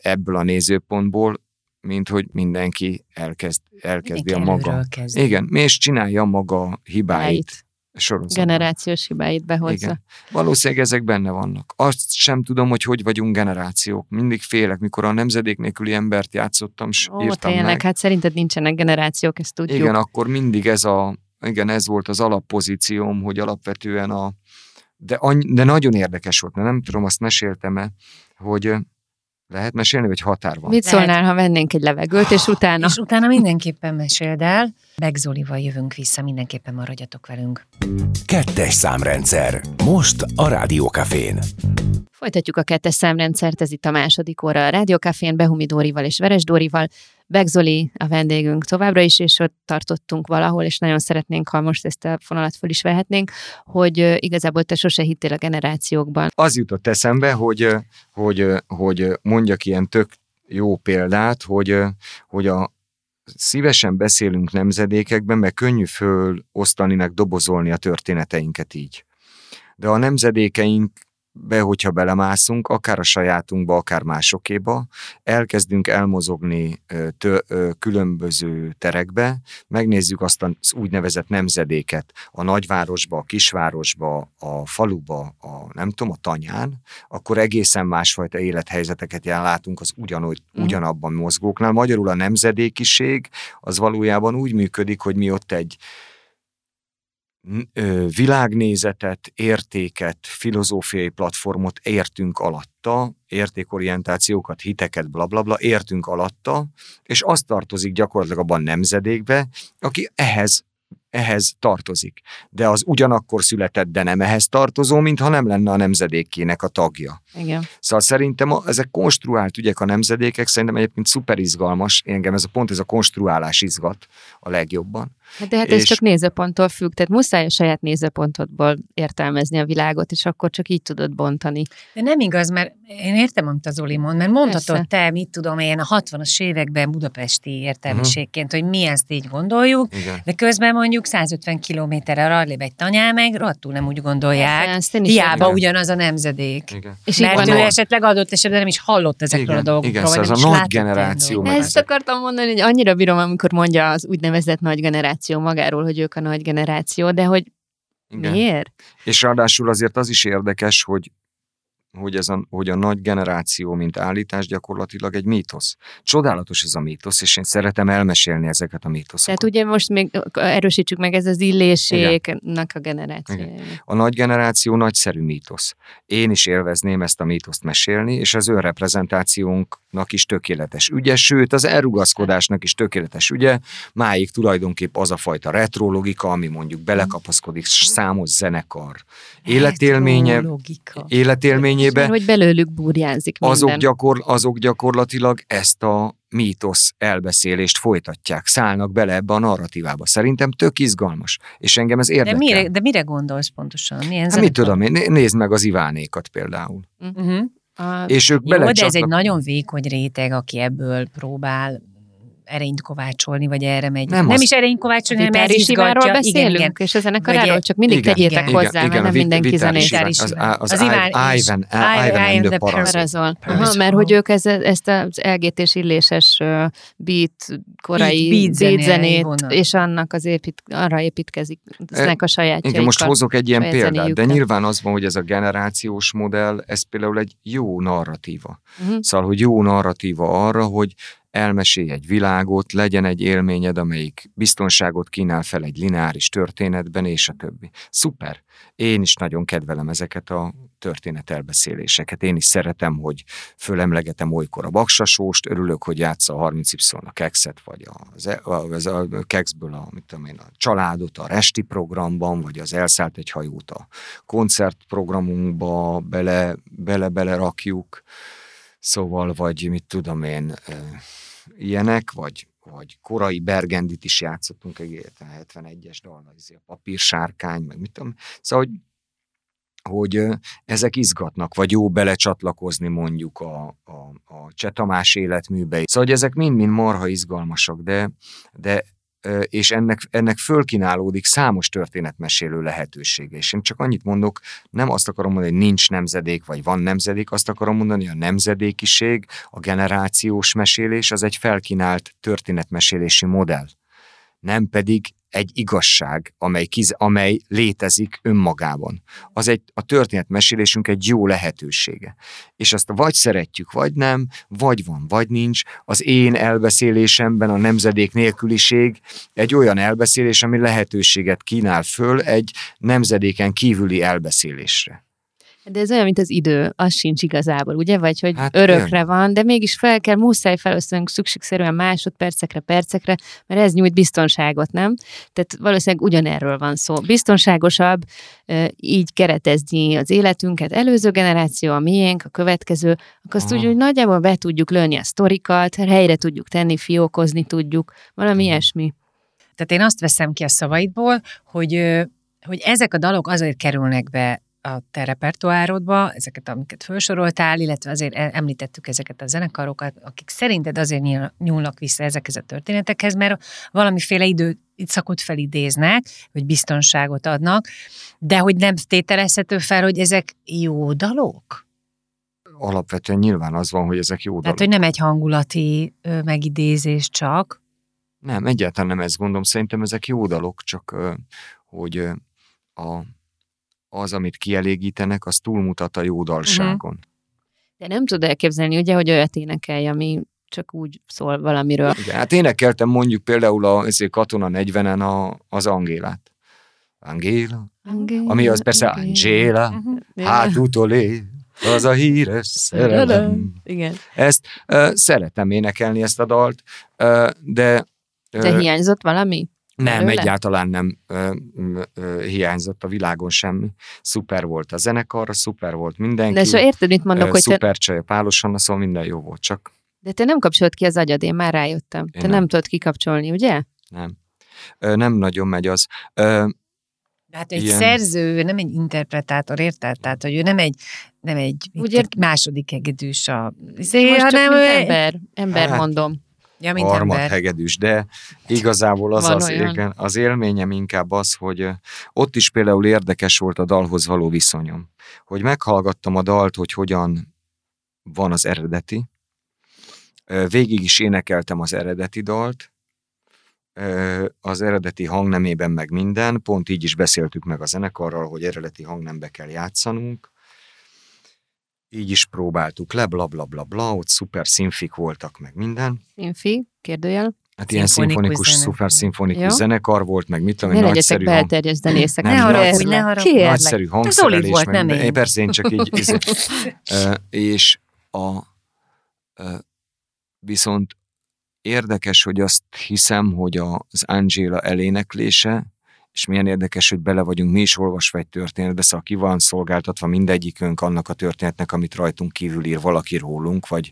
ebből a nézőpontból, mint hogy mindenki elkezd, elkezdi a maga. Kezdi. Igen, és csinálja maga hibáit. Helyt sorozatban. Generációs hibáit behozza. Igen. Valószínűleg ezek benne vannak. Azt sem tudom, hogy hogy vagyunk generációk. Mindig félek, mikor a nemzedék nélküli embert játszottam, s Ó, írtam tényleg, meg. hát szerinted nincsenek generációk, ezt tudjuk. Igen, akkor mindig ez a, igen, ez volt az alappozícióm, hogy alapvetően a, de, any, de nagyon érdekes volt, mert nem tudom, azt meséltem-e, hogy lehet mesélni, vagy határ van? Mit szólnál, ha vennénk egy levegőt, és utána? És utána mindenképpen meséld el. Begzolival jövünk vissza, mindenképpen maradjatok velünk. Kettes számrendszer. Most a Rádiókafén. Folytatjuk a kettes számrendszert, ez itt a második óra a Rádiókafén, Behumi Dórival és Veres Dórival. Begzoli a vendégünk továbbra is, és ott tartottunk valahol, és nagyon szeretnénk, ha most ezt a fonalat föl is vehetnénk, hogy igazából te sose hittél a generációkban. Az jutott eszembe, hogy, hogy, hogy mondjak ilyen tök jó példát, hogy, hogy a, szívesen beszélünk nemzedékekben, mert könnyű fölosztani, meg dobozolni a történeteinket így. De a nemzedékeink be, hogyha belemászunk, akár a sajátunkba, akár másokéba, elkezdünk elmozogni tő, különböző terekbe, megnézzük azt az úgynevezett nemzedéket a nagyvárosba, a kisvárosba, a faluba, a nem tudom, a tanyán, akkor egészen másfajta élethelyzeteket látunk az ugyanúgy, mm. ugyanabban mozgóknál. Magyarul a nemzedékiség az valójában úgy működik, hogy mi ott egy világnézetet, értéket, filozófiai platformot értünk alatta, értékorientációkat, hiteket, blablabla, bla, bla, értünk alatta, és azt tartozik gyakorlatilag abban nemzedékbe, aki ehhez ehhez tartozik. De az ugyanakkor született, de nem ehhez tartozó, mintha nem lenne a nemzedékének a tagja. Igen. Szóval szerintem a, ezek konstruált ügyek a nemzedékek, szerintem egyébként szuper izgalmas, engem ez a pont, ez a konstruálás izgat a legjobban. Hát de hát ez és... csak nézőponttól függ, tehát muszáj a saját nézőpontodból értelmezni a világot, és akkor csak így tudod bontani. De nem igaz, mert én értem, amit az Oli mond, mert mondhatod Persze. te, mit tudom én, a 60-as években budapesti értelmiségként, uh-huh. hogy mi ezt így gondoljuk, Igen. de közben mondjuk 150 kilométerre arrébb egy tanyál meg, rohadtul nem úgy gondolják, Persze, hiába Igen. ugyanaz a nemzedék. Igen. És mert ő esetleg adott esetben nem is hallott ezekről Igen. a dolgokról. Igen, szóval ez a nagy generáció. Ezt akartam mondani, hogy annyira bírom, amikor mondja az úgynevezett nagy generáció generáció magáról, hogy ők a nagy generáció, de hogy Igen. miért? És ráadásul azért az is érdekes, hogy hogy, ez a, hogy a nagy generáció, mint állítás gyakorlatilag egy mítosz. Csodálatos ez a mítosz, és én szeretem elmesélni ezeket a mítoszokat. Tehát ugye most még erősítsük meg ez az illéséknek a generáció. Igen. A nagy generáció nagyszerű mítosz. Én is élvezném ezt a mítoszt mesélni, és az ő reprezentációnk nak is tökéletes ügye, sőt az elrugaszkodásnak is tökéletes ügye, máig tulajdonképp az a fajta retrologika, ami mondjuk belekapaszkodik számos zenekar életélménye, életélményébe, Mert hogy belőlük burjánzik minden. azok, gyakor, azok gyakorlatilag ezt a mítosz elbeszélést folytatják, szállnak bele ebbe a narratívába. Szerintem tök izgalmas, és engem ez De érdekel. mire, de mire gondolsz pontosan? Milyen Hát mit tudom én, né- nézd meg az Ivánékat például. Uh-huh. A, És ők Jó, de ez egy nagyon vékony réteg, aki ebből próbál erényt kovácsolni, vagy erre megy. Nem Nem, az- is erényt kovácsolni, hanem ez izgatja. beszélünk, Igen, igen. és a zenekaráról, csak mindig Igen, tegyétek igen, hozzá, mert a nem mindenki. Iván, az, az, Az. Ivan, I- Ivan I am and the Parazol. Mert hogy ők ez, ezt az LGT-s illéses beat, korai Beat- zenét, és annak az épít, arra építkezik, eznek a sajátjaikkal. Igen, most hozok egy ilyen példát, de nyilván az van, hogy ez a generációs modell, ez például egy jó narratíva. Mhm. Szóval, hogy jó narratíva arra, hogy elmesélj egy világot, legyen egy élményed, amelyik biztonságot kínál fel egy lineáris történetben, és a többi. Szuper. Én is nagyon kedvelem ezeket a történet elbeszéléseket. Én is szeretem, hogy fölemlegetem olykor a baksasóst, örülök, hogy játsza a 30Y a kekszet, vagy az, az a kekszből a, mit tudom én, a családot a resti programban, vagy az elszállt egy hajót a koncertprogramunkba bele, bele, bele rakjuk. Szóval, vagy mit tudom én, ilyenek, vagy, vagy korai Bergendit is játszottunk, egy 71-es dal, izé, a papírsárkány, meg mit tudom. Szóval, hogy, hogy ezek izgatnak, vagy jó belecsatlakozni mondjuk a, a, a Cseh Tamás életműbe. Szóval, hogy ezek mind-mind marha izgalmasak, de, de és ennek, ennek fölkínálódik számos történetmesélő lehetősége. És én csak annyit mondok, nem azt akarom mondani, hogy nincs nemzedék, vagy van nemzedék, azt akarom mondani, hogy a nemzedékiség, a generációs mesélés, az egy felkínált történetmesélési modell. Nem pedig egy igazság, amely, kiz, amely létezik önmagában. Az egy, a történetmesélésünk egy jó lehetősége. És azt vagy szeretjük, vagy nem, vagy van, vagy nincs. Az én elbeszélésemben a nemzedék nélküliség egy olyan elbeszélés, ami lehetőséget kínál föl egy nemzedéken kívüli elbeszélésre. De ez olyan, mint az idő, az sincs igazából, ugye? Vagy hogy Hát örökre igen. van, de mégis fel kell, muszáj felosztanunk szükségszerűen másodpercekre, percekre, mert ez nyújt biztonságot, nem? Tehát valószínűleg ugyanerről van szó. Biztonságosabb így keretezni az életünket, előző generáció, a miénk, a következő, akkor azt Aha. tudjuk, hogy nagyjából be tudjuk lőni a sztorikat, helyre tudjuk tenni, fiókozni tudjuk, valami ilyesmi. Tehát én azt veszem ki a szavaidból, hogy, hogy ezek a dalok azért kerülnek be a te repertoárodba, ezeket, amiket felsoroltál, illetve azért e- említettük ezeket a zenekarokat, akik szerinted azért nyúlnak vissza ezekhez a történetekhez, mert valamiféle időszakot felidéznek, hogy biztonságot adnak, de hogy nem tételezhető fel, hogy ezek jó dalok? Alapvetően nyilván az van, hogy ezek jó dalok. Tehát, hogy nem egy hangulati megidézés csak. Nem, egyáltalán nem ezt gondolom. Szerintem ezek jó dalok, csak hogy a, az, amit kielégítenek, az túlmutat a jó dalságon. De nem tud elképzelni, ugye, hogy olyat énekelj, ami csak úgy szól valamiről. Igen, hát énekeltem mondjuk például a Katona 40-en a, az Angélát. Angéla, ami az persze Angéla, Mhm. hát utolé, az a híres szerelem. Igen. Ezt uh, szeretem énekelni ezt a dalt, uh, de De ö, hiányzott valami? Nem, belőle? egyáltalán nem ö, ö, ö, hiányzott a világon semmi. Szuper volt a zenekar, szuper volt mindenki. De so érted, mit mondok, ö, hogy te, szuper csaj a Pálos Anna, szóval minden jó volt, csak de te nem kapcsolod ki az agyad, én már rájöttem. Te nem. nem. tudod kikapcsolni, ugye? nem. Ö, nem nagyon megy az. Ö, Hát egy Ilyen. szerző, nem egy interpretátor, érted? Tehát, hogy ő nem egy, nem egy Úgy Úgy ért- második egedűs a... Most csak hanem mint ő... ember, ember Hát, mondom. Ja, mint harmad ember. hegedűs, de igazából az Van az, olyan. igen, az élményem inkább az, hogy ott is például érdekes volt a dalhoz való viszonyom. Hogy meghallgattam a dalt, hogy hogyan van az eredeti, végig is énekeltem az eredeti dalt, az eredeti hangnemében meg minden, pont így is beszéltük meg a zenekarral, hogy eredeti hangnembe kell játszanunk, így is próbáltuk le, bla bla bla bla, ott szuper színfik voltak, meg minden. Színfi, kérdőjel. Hát ilyen Szimfonikus szuper szimfonikus zenekar volt, meg mit tudom, Ne nagyszerű, hang, belterjes zenészek. Nem, Ne haragudj, Kérlek, ne haragudj. kérlek. nagyszerű Zoli hangszerelés, volt, meg nem én. Persze én csak így, izé, Ö, és a, viszont érdekes, hogy azt hiszem, hogy az Angela eléneklése, és milyen érdekes, hogy bele vagyunk mi is olvasva egy történetbe, szóval ki van szolgáltatva mindegyikünk annak a történetnek, amit rajtunk kívül ír valaki rólunk, vagy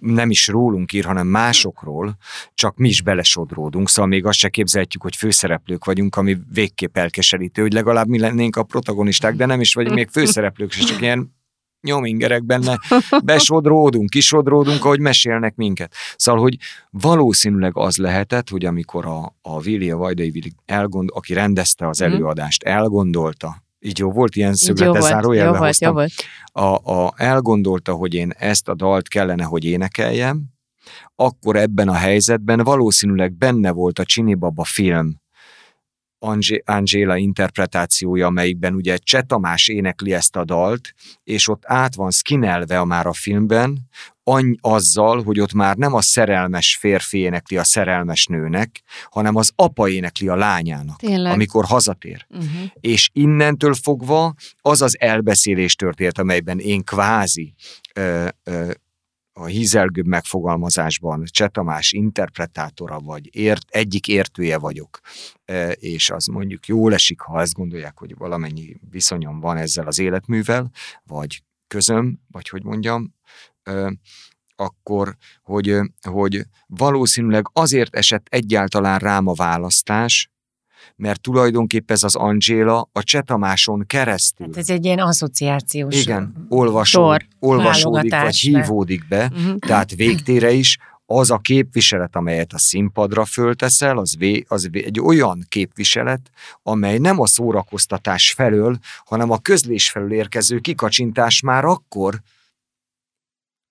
nem is rólunk ír, hanem másokról, csak mi is belesodródunk, szóval még azt se képzelhetjük, hogy főszereplők vagyunk, ami végképp elkeserítő, hogy legalább mi lennénk a protagonisták, de nem is vagyunk még főszereplők, és csak ilyen nyomingerek benne, besodródunk, kisodródunk, ahogy mesélnek minket. Szóval, hogy valószínűleg az lehetett, hogy amikor a, a Vilja Vajdai elgond, aki rendezte az mhm. előadást, elgondolta, így jó volt, ilyen szögletes zárójelbe volt, jó volt. A, a, elgondolta, hogy én ezt a dalt kellene, hogy énekeljem, akkor ebben a helyzetben valószínűleg benne volt a Csinibaba film Angéla interpretációja, amelyikben ugye Cseh Tamás énekli ezt a dalt, és ott át van skinelve a már a filmben, any azzal, hogy ott már nem a szerelmes férfi énekli a szerelmes nőnek, hanem az apa énekli a lányának, Tényleg? amikor hazatér. Uh-huh. És innentől fogva az az elbeszélés történt, amelyben én kvázi ö, ö, a hízelgőbb megfogalmazásban Csetamás interpretátora vagy, ért, egyik értője vagyok, e, és az mondjuk jól esik, ha azt gondolják, hogy valamennyi viszonyom van ezzel az életművel, vagy közöm, vagy hogy mondjam, e, akkor, hogy, hogy valószínűleg azért esett egyáltalán rám a választás, mert tulajdonképpen ez az Angéla a Csetamáson keresztül. Hát ez egy ilyen asszociációs Igen, olvasó, olvasódik, vagy hívódik be, uh-huh. tehát végtére is az a képviselet, amelyet a színpadra fölteszel, az, vé, az vé, egy olyan képviselet, amely nem a szórakoztatás felől, hanem a közlés felől érkező kikacsintás már akkor,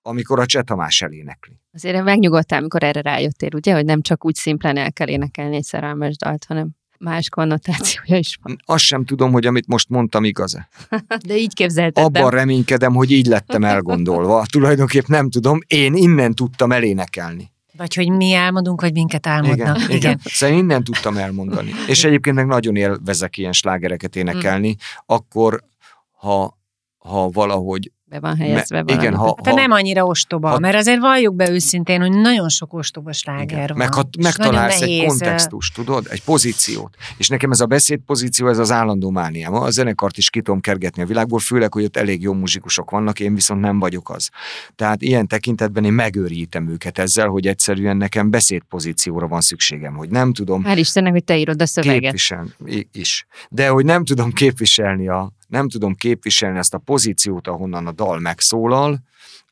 amikor a Csetamás elénekli. Azért megnyugodtál, amikor erre rájöttél, ugye, hogy nem csak úgy szimplán el kell énekelni egy szerelmes dalt, hanem más konnotációja is van. Azt sem tudom, hogy amit most mondtam igaz-e. De így képzeltem. Abban reménykedem, hogy így lettem elgondolva. Tulajdonképp nem tudom, én innen tudtam elénekelni. Vagy hogy mi álmodunk, hogy minket álmodnak. Igen, igen. igen. Szóval innen tudtam elmondani. És egyébként meg nagyon élvezek ilyen slágereket énekelni, mm. akkor ha, ha valahogy be van helyezve Me, Igen, ha, hát ha, nem annyira ostoba, ha, mert azért valljuk be őszintén, hogy nagyon sok ostoba sláger van. Meg ha megtalálsz egy kontextust, tudod, egy pozíciót, és nekem ez a beszédpozíció, ez az állandó mániám. A zenekart is ki tudom kergetni a világból, főleg, hogy ott elég jó muzsikusok vannak, én viszont nem vagyok az. Tehát ilyen tekintetben én megőrítem őket ezzel, hogy egyszerűen nekem beszédpozícióra van szükségem, hogy nem tudom. Hál' Istennek, hogy te írod a szöveget. Képviselni is. De hogy nem tudom képviselni a, nem tudom képviselni ezt a pozíciót, ahonnan a dal megszólal,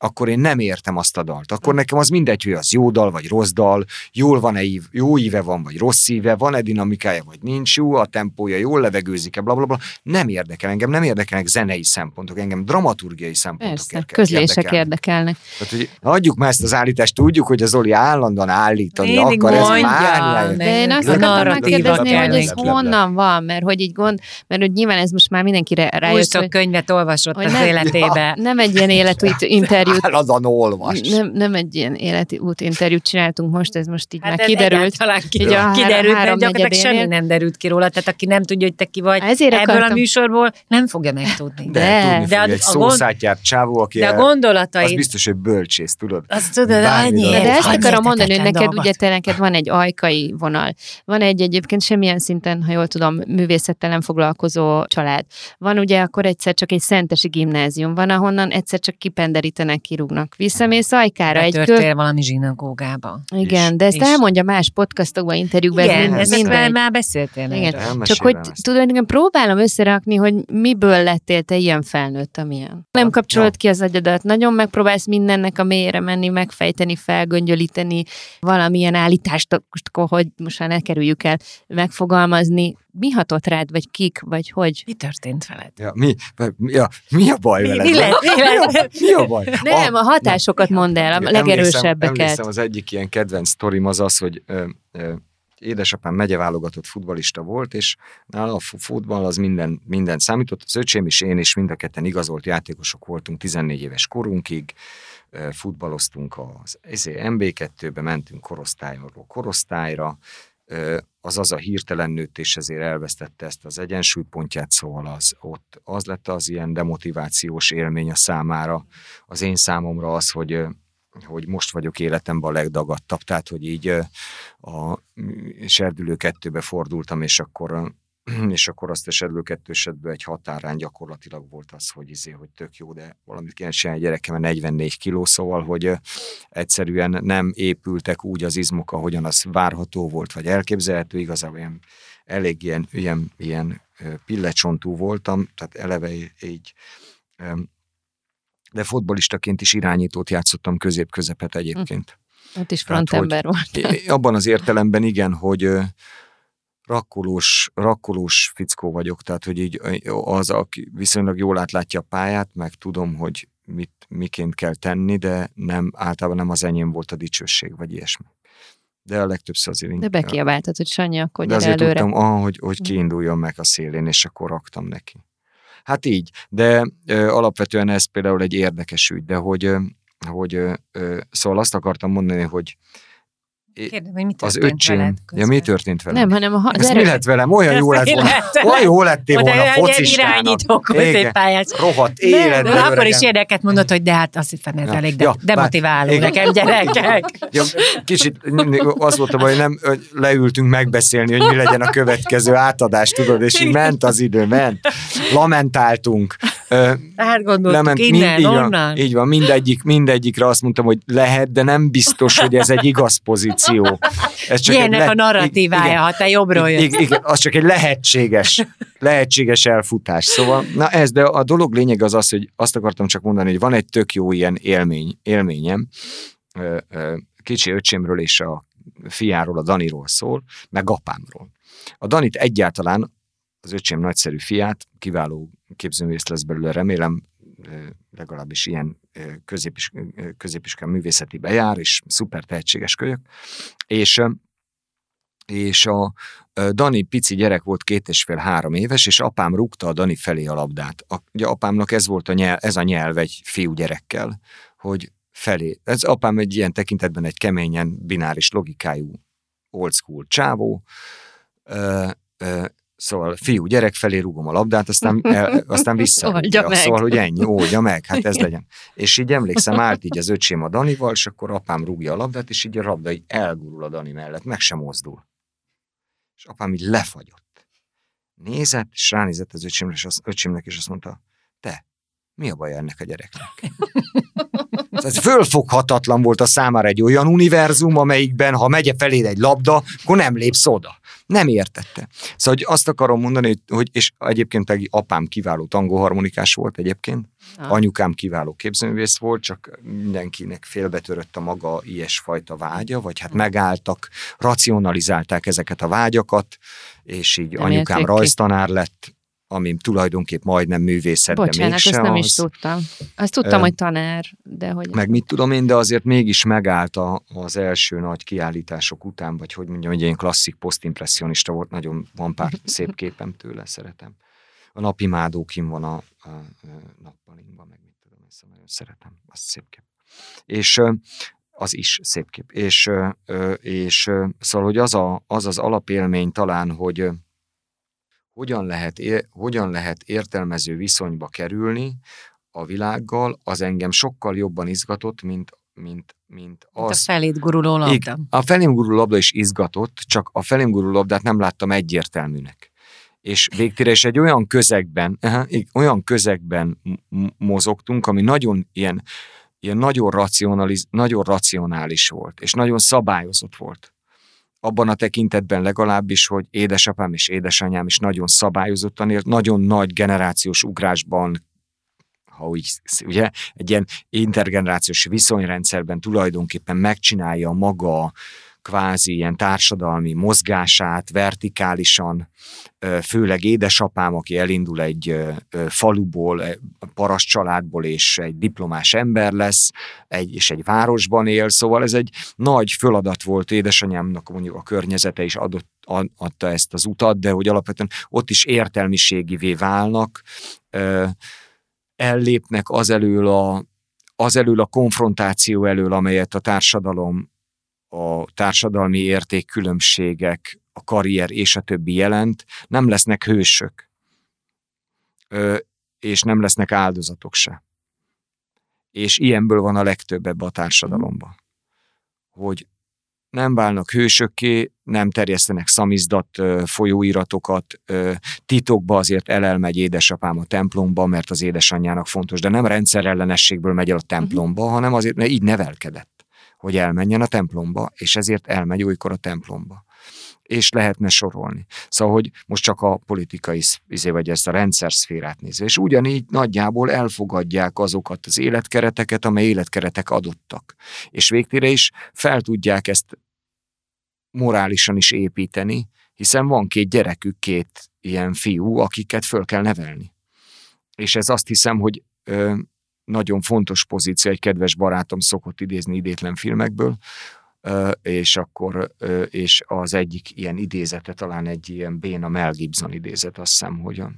akkor én nem értem azt a dalt. Akkor nekem az mindegy, hogy az jó dal, vagy rossz dal, jól van-e ív, jó íve van, vagy rossz íve, van-e dinamikája, vagy nincs jó, a tempója jól levegőzik-e, bla, bla, bla. Nem érdekel engem, nem érdekelnek zenei szempontok, engem dramaturgiai szempontok Persze, érdekel, közlések érdekelnek. Tehát, hogy adjuk már ezt az állítást, tudjuk, hogy az Zoli állandóan állítani Mindig akar, mondja, ez De én azt akartam megkérdezni, hogy ez honnan van, mert hogy így gond, mert hogy nyilván ez most már mindenkire rájött. Sok könyvet olvasott az életébe. Nem egy ilyen életű interjú interjút. Állandóan olvas. Nem, nem egy ilyen életi út interjút csináltunk most, ez most így hát már kiderült. Ki, így a kiderült, három, mert gyakorlatilag semmi nem derült ki róla, tehát aki nem tudja, hogy te ki vagy Ezért ebből akartam. a műsorból, nem fogja megtudni. De, de, tudni de fogja, egy szószátját csávó, aki de a gondolatai. Az biztos, hogy bölcsész, tudod? Azt tudod, annyi. De ezt akarom mondani, hogy neked ugye te neked van egy ajkai vonal. Van egy egyébként semmilyen szinten, ha jól tudom, művészettel nem foglalkozó család. Van ugye akkor egyszer csak egy szentesi gimnázium, van ahonnan egyszer csak kipenderítenek, kirúgnak. Visszamész ajkára. egy kö... valami zsinagógába. Igen, és, de ezt és... elmondja más podcastokban, interjúkban. Igen, ez ezekről már beszéltél. Igen. Csak hogy tulajdonképpen próbálom összerakni, hogy miből lettél te ilyen felnőtt, amilyen. Nem kapcsolod ja. ki az agyadat, nagyon megpróbálsz mindennek a mélyre menni, megfejteni, felgöngyölíteni, valamilyen állítást, hogy most már ne kerüljük el, megfogalmazni, mi hatott rád, vagy kik, vagy hogy? Mi történt veled? Ja, mi, ja, mi a baj veled? Mi, lett, mi, lett? mi, a, baj? Nem, a, a hatásokat mondd el, a legerősebbeket. Emlékszem, az egyik ilyen kedvenc sztorim az az, hogy ö, ö, édesapám megyeválogatott futbalista volt, és nála a futball az minden, minden számított. Az öcsém is, én is mind a ketten igazolt játékosok voltunk 14 éves korunkig, futballoztunk az MB2-be, mentünk korosztályról korosztályra, az az a hirtelen nőtt, és ezért elvesztette ezt az egyensúlypontját, szóval az, ott az lett az ilyen demotivációs élmény a számára. Az én számomra az, hogy hogy most vagyok életemben a legdagadtabb, tehát hogy így a serdülő kettőbe fordultam, és akkor és akkor azt a serdülő kettősetből egy határán gyakorlatilag volt az, hogy izé, hogy tök jó, de valamit kéne csinálni gyerekem, 44 kiló, szóval, hogy egyszerűen nem épültek úgy az izmok, ahogyan az várható volt, vagy elképzelhető, igazából ilyen, elég ilyen, ilyen, ilyen pillecsontú voltam, tehát eleve így de fotbalistaként is irányítót játszottam közép-közepet egyébként. Hm. Ott is frontember volt. Abban az értelemben igen, hogy rakkolós, rakkolós fickó vagyok, tehát hogy így az, aki viszonylag jól átlátja a pályát, meg tudom, hogy mit, miként kell tenni, de nem, általában nem az enyém volt a dicsőség, vagy ilyesmi. De a legtöbbször azért... De bekiabáltad, hogy Sanyi, akkor De azért előre. tudtam, ah, hogy, hogy hm. kiinduljon meg a szélén, és akkor raktam neki. Hát így, de ö, alapvetően ez például egy érdekes ügy, de hogy, ö, hogy ö, szóval azt akartam mondani, hogy Kérdem, hogy mi az öcsém, ja, mi történt velem? Nem, hanem a, az mi lett velem? Olyan jó lett volna. Olyan jó lettél volna focistának. Irányító középpályás. Rohadt életben. De akkor is érdeket mondott, hogy de hát azt hiszem ez ja. elég de, ja, demotiváló bár, nekem gyerekek. Ja, kicsit az volt a baj, hogy nem hogy leültünk megbeszélni, hogy mi legyen a következő átadás, tudod, és így ment az idő, ment. Lamentáltunk. Átgondoltuk Lement, innen, mind, így onnan. Van, így van, mindegyik, mindegyikre azt mondtam, hogy lehet, de nem biztos, hogy ez egy igaz pozíció. Ez csak Ilyenek le- a narratívája, igen, ha te jobbról jössz. Igen, igen, az csak egy lehetséges, lehetséges elfutás. Szóval, na ez, de a dolog lényeg az az, hogy azt akartam csak mondani, hogy van egy tök jó ilyen élmény, élményem, kicsi öcsémről és a fiáról, a Daniról szól, meg apámról. A Danit egyáltalán az öcsém nagyszerű fiát, kiváló képzőművész lesz belőle, remélem, legalábbis ilyen középis, középiskán művészeti bejár, és szuper tehetséges kölyök, és és a Dani pici gyerek volt két és fél három éves, és apám rúgta a Dani felé a labdát. A, ugye apámnak ez volt a nyelv, ez a nyelv egy fiú gyerekkel, hogy felé. Ez apám egy ilyen tekintetben egy keményen bináris logikájú old school csávó, Szóval fiú gyerek felé rúgom a labdát, aztán, el, aztán vissza. Szóval, hogy ennyi, oldja meg, hát ez legyen. És így emlékszem, állt így az öcsém a Danival, és akkor apám rúgja a labdát, és így a labda így elgurul a Dani mellett, meg sem mozdul. És apám így lefagyott. Nézett, és ránézett az öcsémre, és az, öcsémnek, és azt mondta, te, mi a baj ennek a gyereknek? Ez fölfoghatatlan volt a számára egy olyan univerzum, amelyikben, ha megye feléd egy labda, akkor nem lépsz oda. Nem értette. Szóval hogy azt akarom mondani, hogy, és egyébként egy apám kiváló tangóharmonikás volt egyébként, ah. anyukám kiváló képzőművész volt, csak mindenkinek félbetörött a maga ilyesfajta vágya, vagy hát megálltak, racionalizálták ezeket a vágyakat, és így nem anyukám rajztanár lett, ami tulajdonképp majdnem művészet, Bocsánat, de mégse ezt nem az. is tudtam. Azt tudtam, uh, hogy tanár, de hogy... Meg mit tudom én, de azért mégis megállt a, az első nagy kiállítások után, vagy hogy mondjam, egy ilyen klasszik posztimpressionista volt, nagyon van pár szép képem tőle, szeretem. A napi mádó kim van a, a, a nappalinkban, meg mit tudom, ezt nagyon szeretem, azt szép kép. És az is szép kép. És, és szóval, hogy az, a, az az alapélmény talán, hogy hogyan lehet, hogyan lehet értelmező viszonyba kerülni a világgal, az engem sokkal jobban izgatott, mint, mint, mint az. Mint a felét guruló labda. A felém guruló labda is izgatott, csak a felém guruló labdát nem láttam egyértelműnek. És végtére is egy olyan közegben, olyan közegben mozogtunk, ami nagyon ilyen, ilyen nagyon, racionaliz, nagyon racionális volt, és nagyon szabályozott volt abban a tekintetben legalábbis, hogy édesapám és édesanyám is nagyon szabályozottan élt, nagyon nagy generációs ugrásban ha úgy, ugye, egy ilyen intergenerációs viszonyrendszerben tulajdonképpen megcsinálja maga kvázi ilyen társadalmi mozgását vertikálisan, főleg édesapám, aki elindul egy faluból, paraszt családból, és egy diplomás ember lesz, egy, és egy városban él, szóval ez egy nagy föladat volt. Édesanyámnak, mondjuk a környezete is adott, adta ezt az utat, de hogy alapvetően ott is értelmiségivé válnak, ellépnek az elől a, az elől a konfrontáció elől, amelyet a társadalom a társadalmi értékkülönbségek, a karrier és a többi jelent, nem lesznek hősök, és nem lesznek áldozatok se. És ilyenből van a legtöbb ebbe a társadalomba. Hogy nem válnak hősökké, nem terjesztenek szamizdat, folyóiratokat, titokba azért elelmegy édesapám a templomba, mert az édesanyjának fontos, de nem rendszerellenességből megy el a templomba, uh-huh. hanem azért, mert így nevelkedett, hogy elmenjen a templomba, és ezért elmegy olykor a templomba és lehetne sorolni. Szóval, hogy most csak a politikai, izé, vagy ezt a rendszer szférát nézve. És ugyanígy nagyjából elfogadják azokat az életkereteket, amely életkeretek adottak. És végtére is fel tudják ezt morálisan is építeni, hiszen van két gyerekük, két ilyen fiú, akiket föl kell nevelni. És ez azt hiszem, hogy nagyon fontos pozíció, egy kedves barátom szokott idézni idétlen filmekből, és akkor, és az egyik ilyen idézete, talán egy ilyen Béna Mel Gibson idézet, azt hiszem, hogy a,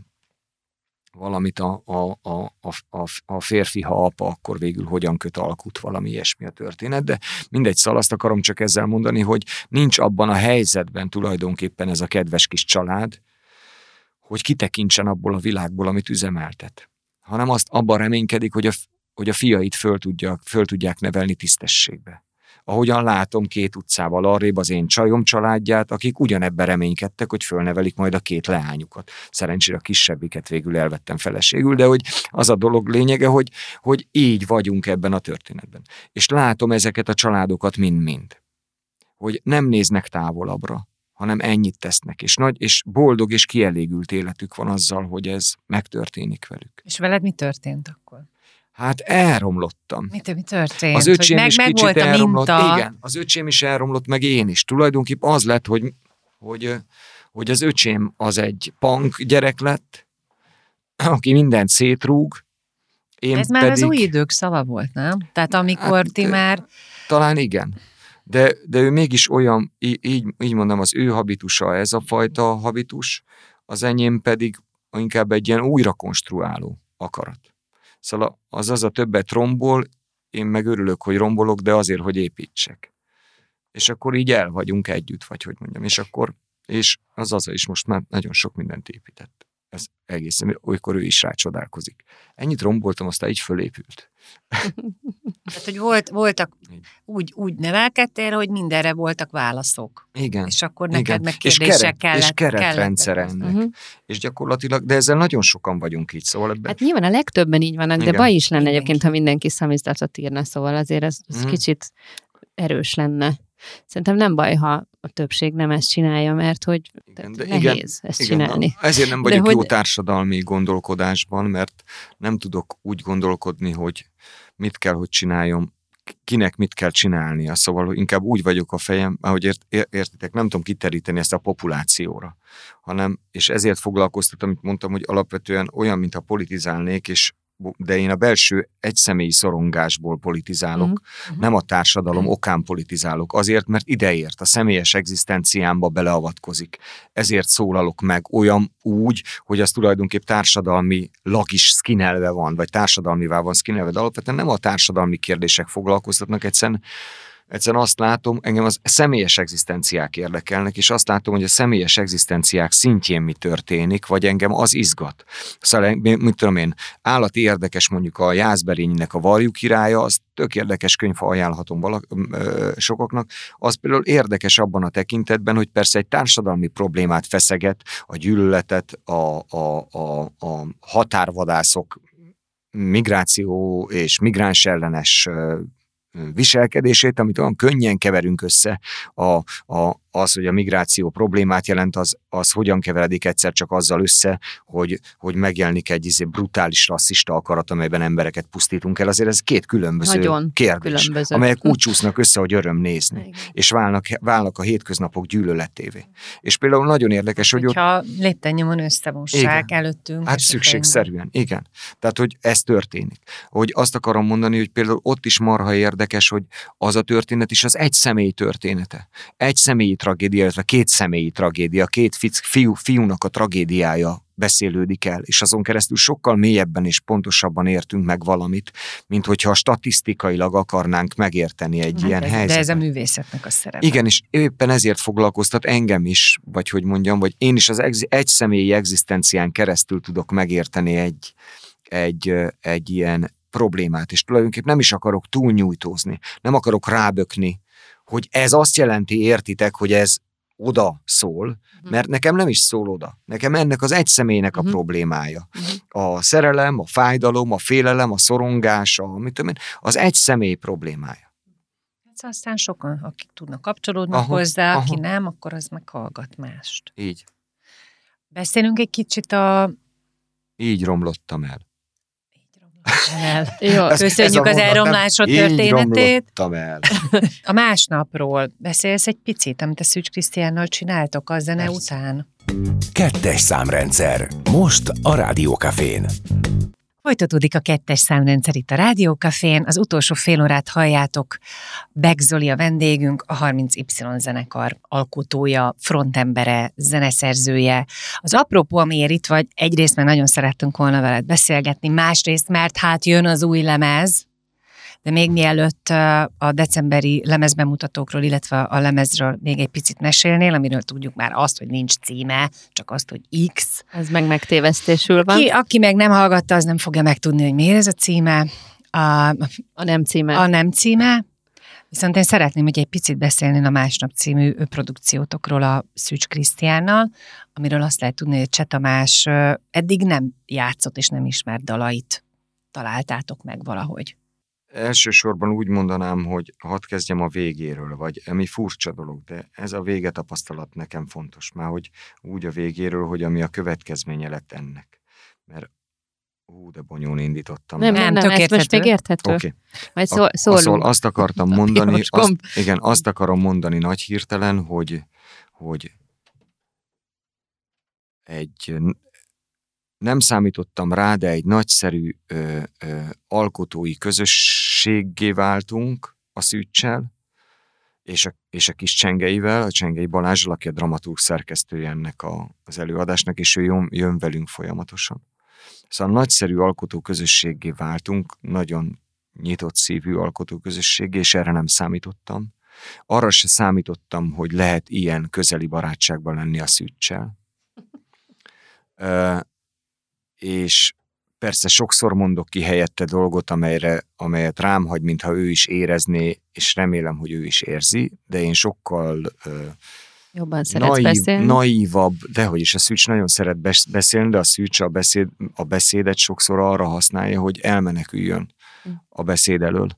valamit a, a, a, a, a férfi, ha apa, akkor végül hogyan köt alkut, valami ilyesmi a történet, de mindegy, szóval azt akarom csak ezzel mondani, hogy nincs abban a helyzetben tulajdonképpen ez a kedves kis család, hogy kitekintsen abból a világból, amit üzemeltet, hanem azt abban reménykedik, hogy a, hogy a fiait föl, tudja, föl tudják nevelni tisztességbe ahogyan látom két utcával arrébb az én csajom családját, akik ugyanebben reménykedtek, hogy fölnevelik majd a két leányukat. Szerencsére a kisebbiket végül elvettem feleségül, de hogy az a dolog lényege, hogy, hogy így vagyunk ebben a történetben. És látom ezeket a családokat mind-mind. Hogy nem néznek távolabbra, hanem ennyit tesznek, és nagy, és boldog és kielégült életük van azzal, hogy ez megtörténik velük. És veled mi történt akkor? Hát elromlottam. Mi, mi történt? Az öcsém meg, is meg kicsit volt a elromlott. minta. Igen, az öcsém is elromlott, meg én is. Tulajdonképpen az lett, hogy, hogy, hogy az öcsém az egy punk gyerek lett, aki mindent szétrúg, én Ez már pedig, az új idők szava volt, nem? Tehát amikor Hát, ti már... Talán igen. De, de ő mégis olyan, így, így mondom, az ő habitusa ez a fajta habitus, az enyém pedig inkább egy ilyen újra konstruáló akarat. Szóval az az a többet rombol, én meg örülök, hogy rombolok, de azért, hogy építsek. És akkor így el vagyunk együtt, vagy hogy mondjam, és akkor, és az az is most már nagyon sok mindent épített. Ez egészen, olykor ő is rácsodálkozik. Ennyit romboltam, aztán így fölépült. Tehát, hogy volt, voltak, úgy, úgy nevelkedtél, hogy mindenre voltak válaszok. Igen. És akkor neked Igen. meg és kérdések keret, kellett. és keretrendszer kellett. ennek. Uh-huh. És gyakorlatilag, de ezzel nagyon sokan vagyunk így, szóval ebben Hát nyilván a legtöbben így vannak, de Igen. baj is lenne Mindenki. egyébként, ha mindenki szamizdatot írna, szóval azért ez, ez Mhm. kicsit erős lenne. Szerintem nem baj, ha a többség nem ezt csinálja, mert hogy Igen, de igen, nehéz ezt Igen, csinálni. ezért nem De vagyok jó hogy- társadalmi gondolkodásban, mert nem tudok úgy gondolkodni, hogy mit kell, hogy csináljon, kinek mit kell csinálnia. Szóval inkább úgy vagyok a fejem, ahogy ért, ér- értitek, nem tudom kiteríteni ezt a populációra, hanem, és ezért foglalkoztatom, amit mondtam, hogy alapvetően olyan, mintha politizálnék, és de én a belső egyszemélyi szorongásból politizálok, Mhm. nem a társadalom okán politizálok, azért, mert ideért, a személyes egzisztenciámba beleavatkozik. Ezért szólalok meg olyan úgy, hogy az tulajdonképp társadalmi lag is szkinelve van, vagy társadalmivá van szkinelve, de alapvetően nem a társadalmi kérdések foglalkoztatnak, egyszerűen Egyszerűen azt látom, engem az személyes egzisztenciák érdekelnek, és azt látom, hogy a személyes egzisztenciák szintjén mi történik, vagy engem az izgat. Szóval, mit tudom én, állati érdekes mondjuk a Jászberénynek a Varjú királya, az tök érdekes könyv, ha ajánlhatom valak, ö, sokaknak, az például érdekes abban a tekintetben, hogy persze egy társadalmi problémát feszeget, a gyűlöletet, a, a, a, a határvadászok migráció és migráns ellenes viselkedését, amit olyan könnyen keverünk össze, a, a, az, hogy a migráció problémát jelent, az, az hogyan keveredik egyszer csak azzal össze, hogy, hogy megjelenik egy izé brutális rasszista akarat, amelyben embereket pusztítunk el. Azért ez két különböző Nagyon kérdés, különböző. amelyek úgy csúsznak össze, hogy öröm nézni, Igen. és válnak, válnak a hétköznapok gyűlöletévé. És például nagyon érdekes, hogy ott Hogyha lépten nyomon összemossák Igen. előttünk. Hát szükségszerűen, igen. Tehát, hogy ez történik. Hogy azt akarom mondani, hogy például ott is marha érdekes, hogy az a történet is az egy személy története. Egy személyi tragédia, illetve két személyi tragédia, két fiú, fiúnak a tragédiája beszélődik el, és azon keresztül sokkal mélyebben és pontosabban értünk meg valamit, mint hogyha statisztikailag akarnánk megérteni egy Hát ilyen ez- helyzetet. De ez a művészetnek a szerepe. Igen, és éppen ezért foglalkoztat engem is, vagy hogy mondjam, vagy én is az egzi- egy személyi egzisztencián keresztül tudok megérteni egy, egy, egy ilyen problémát, és tulajdonképpen nem is akarok túlnyújtózni, nem akarok rábökni, hogy ez azt jelenti, értitek, hogy ez oda szól, uh-huh. mert nekem nem is szól oda. Nekem ennek az egy személynek uh-huh. a problémája. Uh-huh. A szerelem, a fájdalom, a félelem, a szorongás, a, mit tudom én, az egy személy problémája. Hát aztán sokan, akik tudnak kapcsolódni aha, hozzá, aha. aki nem, akkor az meg hallgat mást. Így. Beszélünk egy kicsit a... Így romlottam el. El. Jó, ez, köszönjük ez az elromlásod történetét. el. A másnapról beszélsz egy picit, amit a Szűcs Krisztiánnal csináltok a zene Persze. után? Kettes számrendszer. Most a Rádiókafén. Folytatódik a kettes számrendszer itt a Rádiókafén, az utolsó fél órát halljátok. Beck Zoli a vendégünk, a 30Y zenekar alkotója, frontembere, zeneszerzője. Az apropó, amiért itt vagy, egyrészt mert nagyon szerettünk volna veled beszélgetni, másrészt mert hát jön az új lemez, de még mielőtt a decemberi lemezbemutatókról, illetve a lemezről még egy picit mesélnél, amiről tudjuk már azt, hogy nincs címe, csak azt, hogy X. Ez meg megtévesztésül van. Ki, aki meg nem hallgatta, az nem fogja megtudni, hogy miért ez a címe. A, a nem címe. A nem címe. Viszont én szeretném, hogy egy picit beszélni a Másnap című produkciótokról a Szűcs Krisztiánnal, amiről azt lehet tudni, hogy Cseh Tamás eddig nem játszott és nem ismert dalait találtátok meg valahogy. Elsősorban úgy mondanám, hogy hadd kezdjem a végéről, vagy ami furcsa dolog, de ez a vége tapasztalat nekem fontos, már hogy úgy a végéről, hogy ami a következménye lett ennek. Mert Ú, de bonyolul indítottam. Nem, nem, nem, ez most még érthető. Oké. Okay. szól, szól, azt akartam mondani, azt, igen, azt akarom mondani nagy hirtelen, hogy, hogy egy nem számítottam rá, de egy nagyszerű ö, ö, alkotói közösséggé váltunk a szűcsel, és a, és a kis Csengeivel, a Csengei Balázs, aki a dramaturg szerkesztője ennek a, az előadásnak, és ő jön, jön velünk folyamatosan. Szóval nagyszerű alkotó közösségé váltunk, nagyon nyitott szívű alkotó közösségé, és erre nem számítottam. Arra se számítottam, hogy lehet ilyen közeli barátságban lenni a szűcsel és persze sokszor mondok ki helyette dolgot, amelyre, amelyet rám hagy, mintha ő is érezné, és remélem, hogy ő is érzi, de én sokkal Jobban naív, beszélni. naívabb, de hogy is a Szűcs nagyon szeret beszélni, de a Szűcs a, beszéd, a beszédet sokszor arra használja, hogy elmeneküljön hm. a beszéd elől.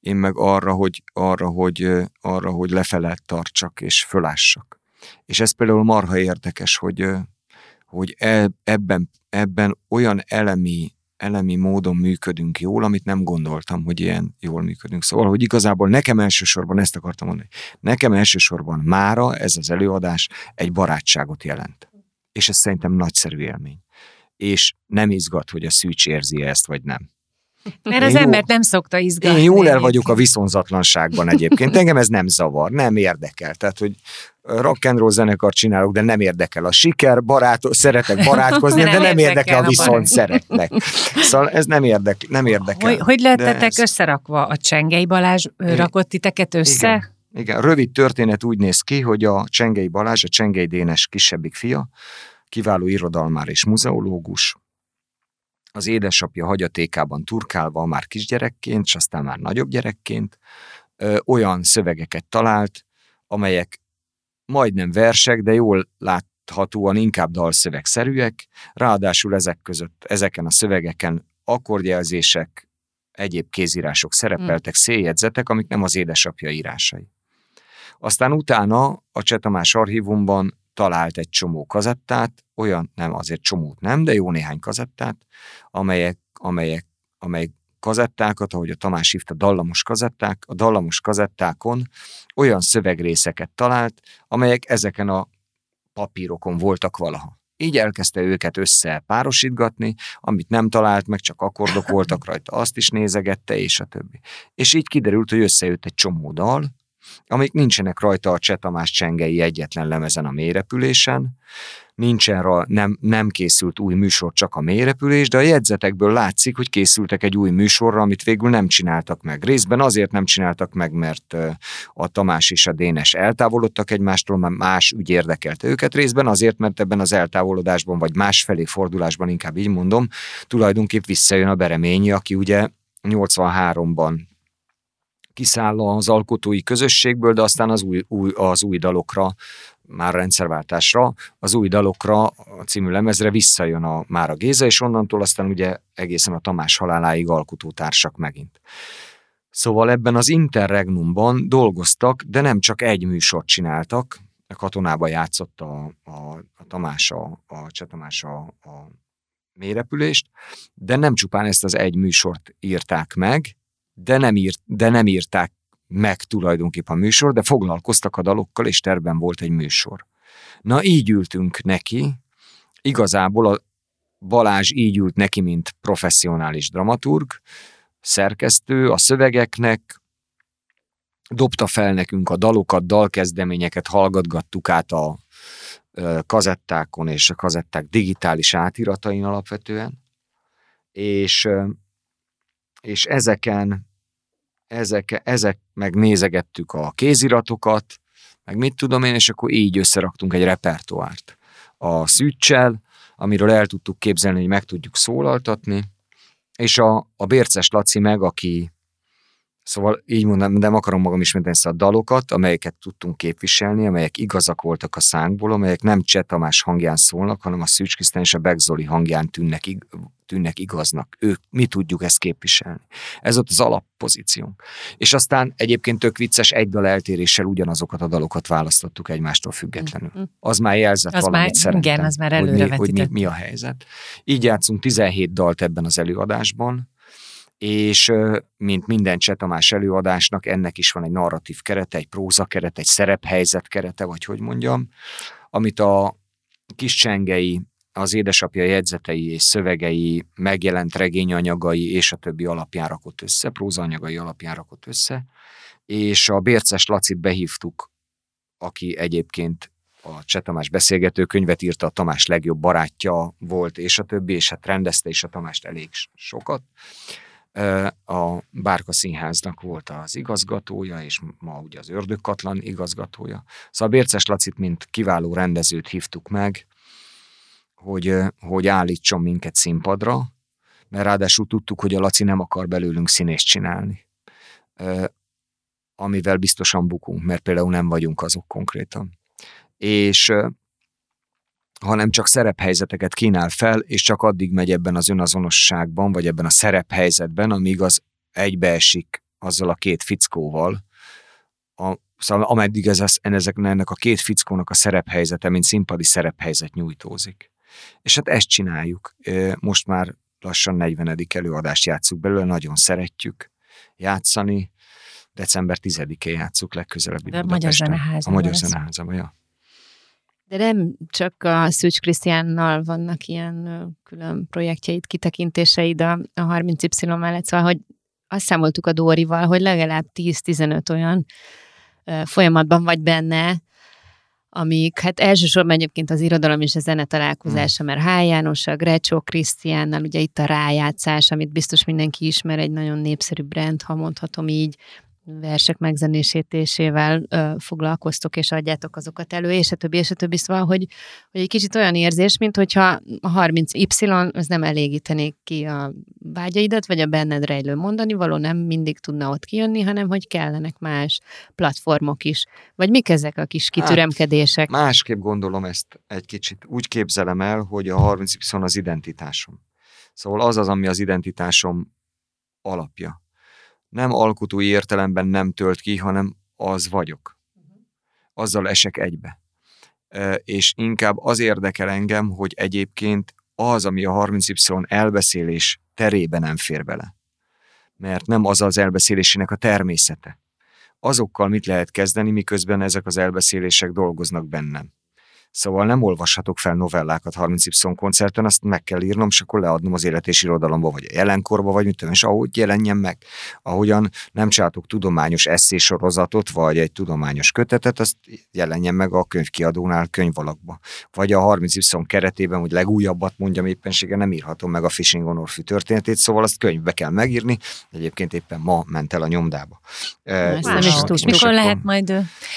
Én meg arra, hogy, arra, hogy, arra, hogy lefele tartsak és fölássak. És ez például marha érdekes, hogy, hogy e, ebben, ebben olyan elemi, elemi módon működünk jól, amit nem gondoltam, hogy ilyen jól működünk. Szóval, hogy igazából nekem elsősorban ezt akartam mondani. Nekem elsősorban mára ez az előadás egy barátságot jelent. És ez szerintem nagyszerű élmény. És nem izgat, hogy a szűcs érzi ezt, vagy nem. Mert az embert nem szokta izgatni. Én jól el vagyok a viszonzatlanságban egyébként. Engem ez nem zavar, nem érdekel. Tehát, hogy rock and roll zenekart csinálok, de nem érdekel a siker, barát, szeretek barátkozni, de nem, de nem érdekel, a viszont szeretnek. Szóval ez nem, érdek, nem érdekel. Hogy, hogy lettetek ez... összerakva? A Csengei Balázs rakott titeket össze? Igen. Igen, rövid történet úgy néz ki, hogy a Csengei Balázs, a Csengei Dénes kisebbik fia, kiváló irodalmár és muzeológus, az édesapja hagyatékában turkálva már kisgyerekként, és aztán már nagyobb gyerekként ö, olyan szövegeket talált, amelyek majdnem versek, de jól láthatóan inkább dalszövegszerűek, ráadásul ezek között, ezeken a szövegeken akkordjelzések, egyéb kézírások szerepeltek, széljegyzetek, amik nem az édesapja írásai. Aztán utána a Csetamás archívumban talált egy csomó kazettát, olyan, nem azért csomót nem, de jó néhány kazettát, amelyek, amelyek, amelyek kazettákat, ahogy a Tamás hívta, dallamos kazetták, a dallamos kazettákon olyan szövegrészeket talált, amelyek ezeken a papírokon voltak valaha. Így elkezdte őket összepárosítgatni, amit nem talált meg, csak akkordok voltak rajta, azt is nézegette, és a többi. És így kiderült, hogy összejött egy csomó dal, amik nincsenek rajta a Cseh Tamás Csengei egyetlen lemezen a mélyrepülésen, nincsen rá, nem, nem készült új műsor, csak a mélyrepülés, de a jegyzetekből látszik, hogy készültek egy új műsorra, amit végül nem csináltak meg. Részben azért nem csináltak meg, mert a Tamás és a Dénes eltávolodtak egymástól, mert más ügy érdekelte őket, részben azért, mert ebben az eltávolodásban, vagy másfelé fordulásban, inkább így mondom, tulajdonképp visszajön a Bereményi, aki ugye 83-ban kiszáll az alkotói közösségből, de aztán az új, új, az új dalokra, már rendszerváltásra, az új dalokra, a című lemezre visszajön a Mára Géza, és onnantól aztán ugye egészen a Tamás haláláig alkotótársak megint. Szóval ebben az interregnumban dolgoztak, de nem csak egy műsort csináltak, a katonába játszott a, a, a Tamás, a, a Cseh Tamás a, a mélyrepülést, de nem csupán ezt az egy műsort írták meg, de nem, írt, de nem írták meg tulajdonképpen a műsor, de foglalkoztak a dalokkal, és terben volt egy műsor. Na így ültünk neki, igazából a Balázs így ült neki, mint professzionális dramaturg, szerkesztő, a szövegeknek, dobta fel nekünk a dalokat, dalkezdeményeket, hallgatgattuk át a kazettákon és a kazetták digitális átiratain alapvetően, és, és ezeken, ezek, ezek meg nézegettük a kéziratokat, meg mit tudom én, és akkor így összeraktunk egy repertoárt. A szűcsel, amiről el tudtuk képzelni, hogy meg tudjuk szólaltatni, és a, a Bérces Laci meg, aki Szóval így mondom, nem akarom magam ismételni ezt a dalokat, amelyeket tudtunk képviselni, amelyek igazak voltak a szánkból, amelyek nem Cseh Tamás hangján szólnak, hanem a Szűcs Krisztán és a Begzoli hangján tűnnek, tűnnek igaznak. Ők, mi tudjuk ezt képviselni. Ez ott az alappozíciónk. És aztán egyébként tök vicces, egy dal eltéréssel ugyanazokat a dalokat választottuk egymástól függetlenül. Mm-hmm. Az már jelzett az valamit már, szerintem, Igen, az már előre hogy, mi, hogy mi, mi a helyzet. Így játszunk 17 dalt ebben az előadásban, és mint minden Csetamás előadásnak, ennek is van egy narratív kerete, egy próza kerete, egy szerephelyzet kerete, vagy hogy mondjam, amit a kis csengei, az édesapja jegyzetei és szövegei, megjelent regényanyagai és a többi alapján rakott össze, prózaanyagai alapján rakott össze, és a Bérces Lacit behívtuk, aki egyébként a Cseh beszélgető könyvet írta, a Tamás legjobb barátja volt, és a többi, és hát rendezte is a Tamást elég sokat a Bárka Színháznak volt az igazgatója, és ma ugye az Ördögkatlan igazgatója. Szóval Bérces Lacit, mint kiváló rendezőt hívtuk meg, hogy, hogy állítson minket színpadra, mert ráadásul tudtuk, hogy a Laci nem akar belőlünk színést csinálni. Amivel biztosan bukunk, mert például nem vagyunk azok konkrétan. És hanem csak szerephelyzeteket kínál fel, és csak addig megy ebben az önazonosságban, vagy ebben a szerephelyzetben, amíg az egybeesik azzal a két fickóval, a, szóval ameddig ez, ez, ennek a két fickónak a szerephelyzete, mint színpadi szerephelyzet nyújtózik. És hát ezt csináljuk. Most már lassan 40. előadást játszuk belőle, nagyon szeretjük játszani. December 10-én játszuk legközelebb. De a Magyar Zeneházban. A Magyar Zeneházban, ja. De nem csak a Szűcs Krisztiánnal vannak ilyen külön projektjeid, kitekintéseid a, a 30Y mellett, szóval, hogy azt számoltuk a Dórival, hogy legalább 10-15 olyan folyamatban vagy benne, amik, hát elsősorban egyébként az irodalom és a zene találkozása, hmm. mert H. János, a Grecsó Krisztiánnal, ugye itt a rájátszás, amit biztos mindenki ismer, egy nagyon népszerű brand, ha mondhatom így, versek megzenésítésével ö, foglalkoztok, és adjátok azokat elő, és a többi, és a többi. Szóval, hogy, hogy egy kicsit olyan érzés, mint hogyha a 30Y az nem elégítenék ki a vágyaidat, vagy a benned rejlő mondani, való nem mindig tudna ott kijönni, hanem hogy kellenek más platformok is. Vagy mik ezek a kis kitüremkedések? Hát, másképp gondolom ezt egy kicsit. Úgy képzelem el, hogy a 30Y az identitásom. Szóval az az, ami az identitásom alapja nem alkotói értelemben nem tölt ki, hanem az vagyok. Azzal esek egybe. És inkább az érdekel engem, hogy egyébként az, ami a 30Y elbeszélés terébe nem fér bele. Mert nem az az elbeszélésének a természete. Azokkal mit lehet kezdeni, miközben ezek az elbeszélések dolgoznak bennem. Szóval nem olvashatok fel novellákat 30Y koncerten, azt meg kell írnom, és akkor leadnom az élet és irodalomba, vagy a jelenkorba, vagy mit tudom, és ahogy jelenjen meg. Ahogyan nem csináltok tudományos eszésorozatot, vagy egy tudományos kötetet, azt jelenjen meg a könyvkiadónál könyvalakba. Vagy a 30Y keretében, hogy legújabbat mondjam éppensége, nem írhatom meg a Fishing on Orfű történetét, szóval azt könyvbe kell megírni. Egyébként éppen ma ment el a nyomdába. Ezt nem is tudjuk. Mikor lehet majd,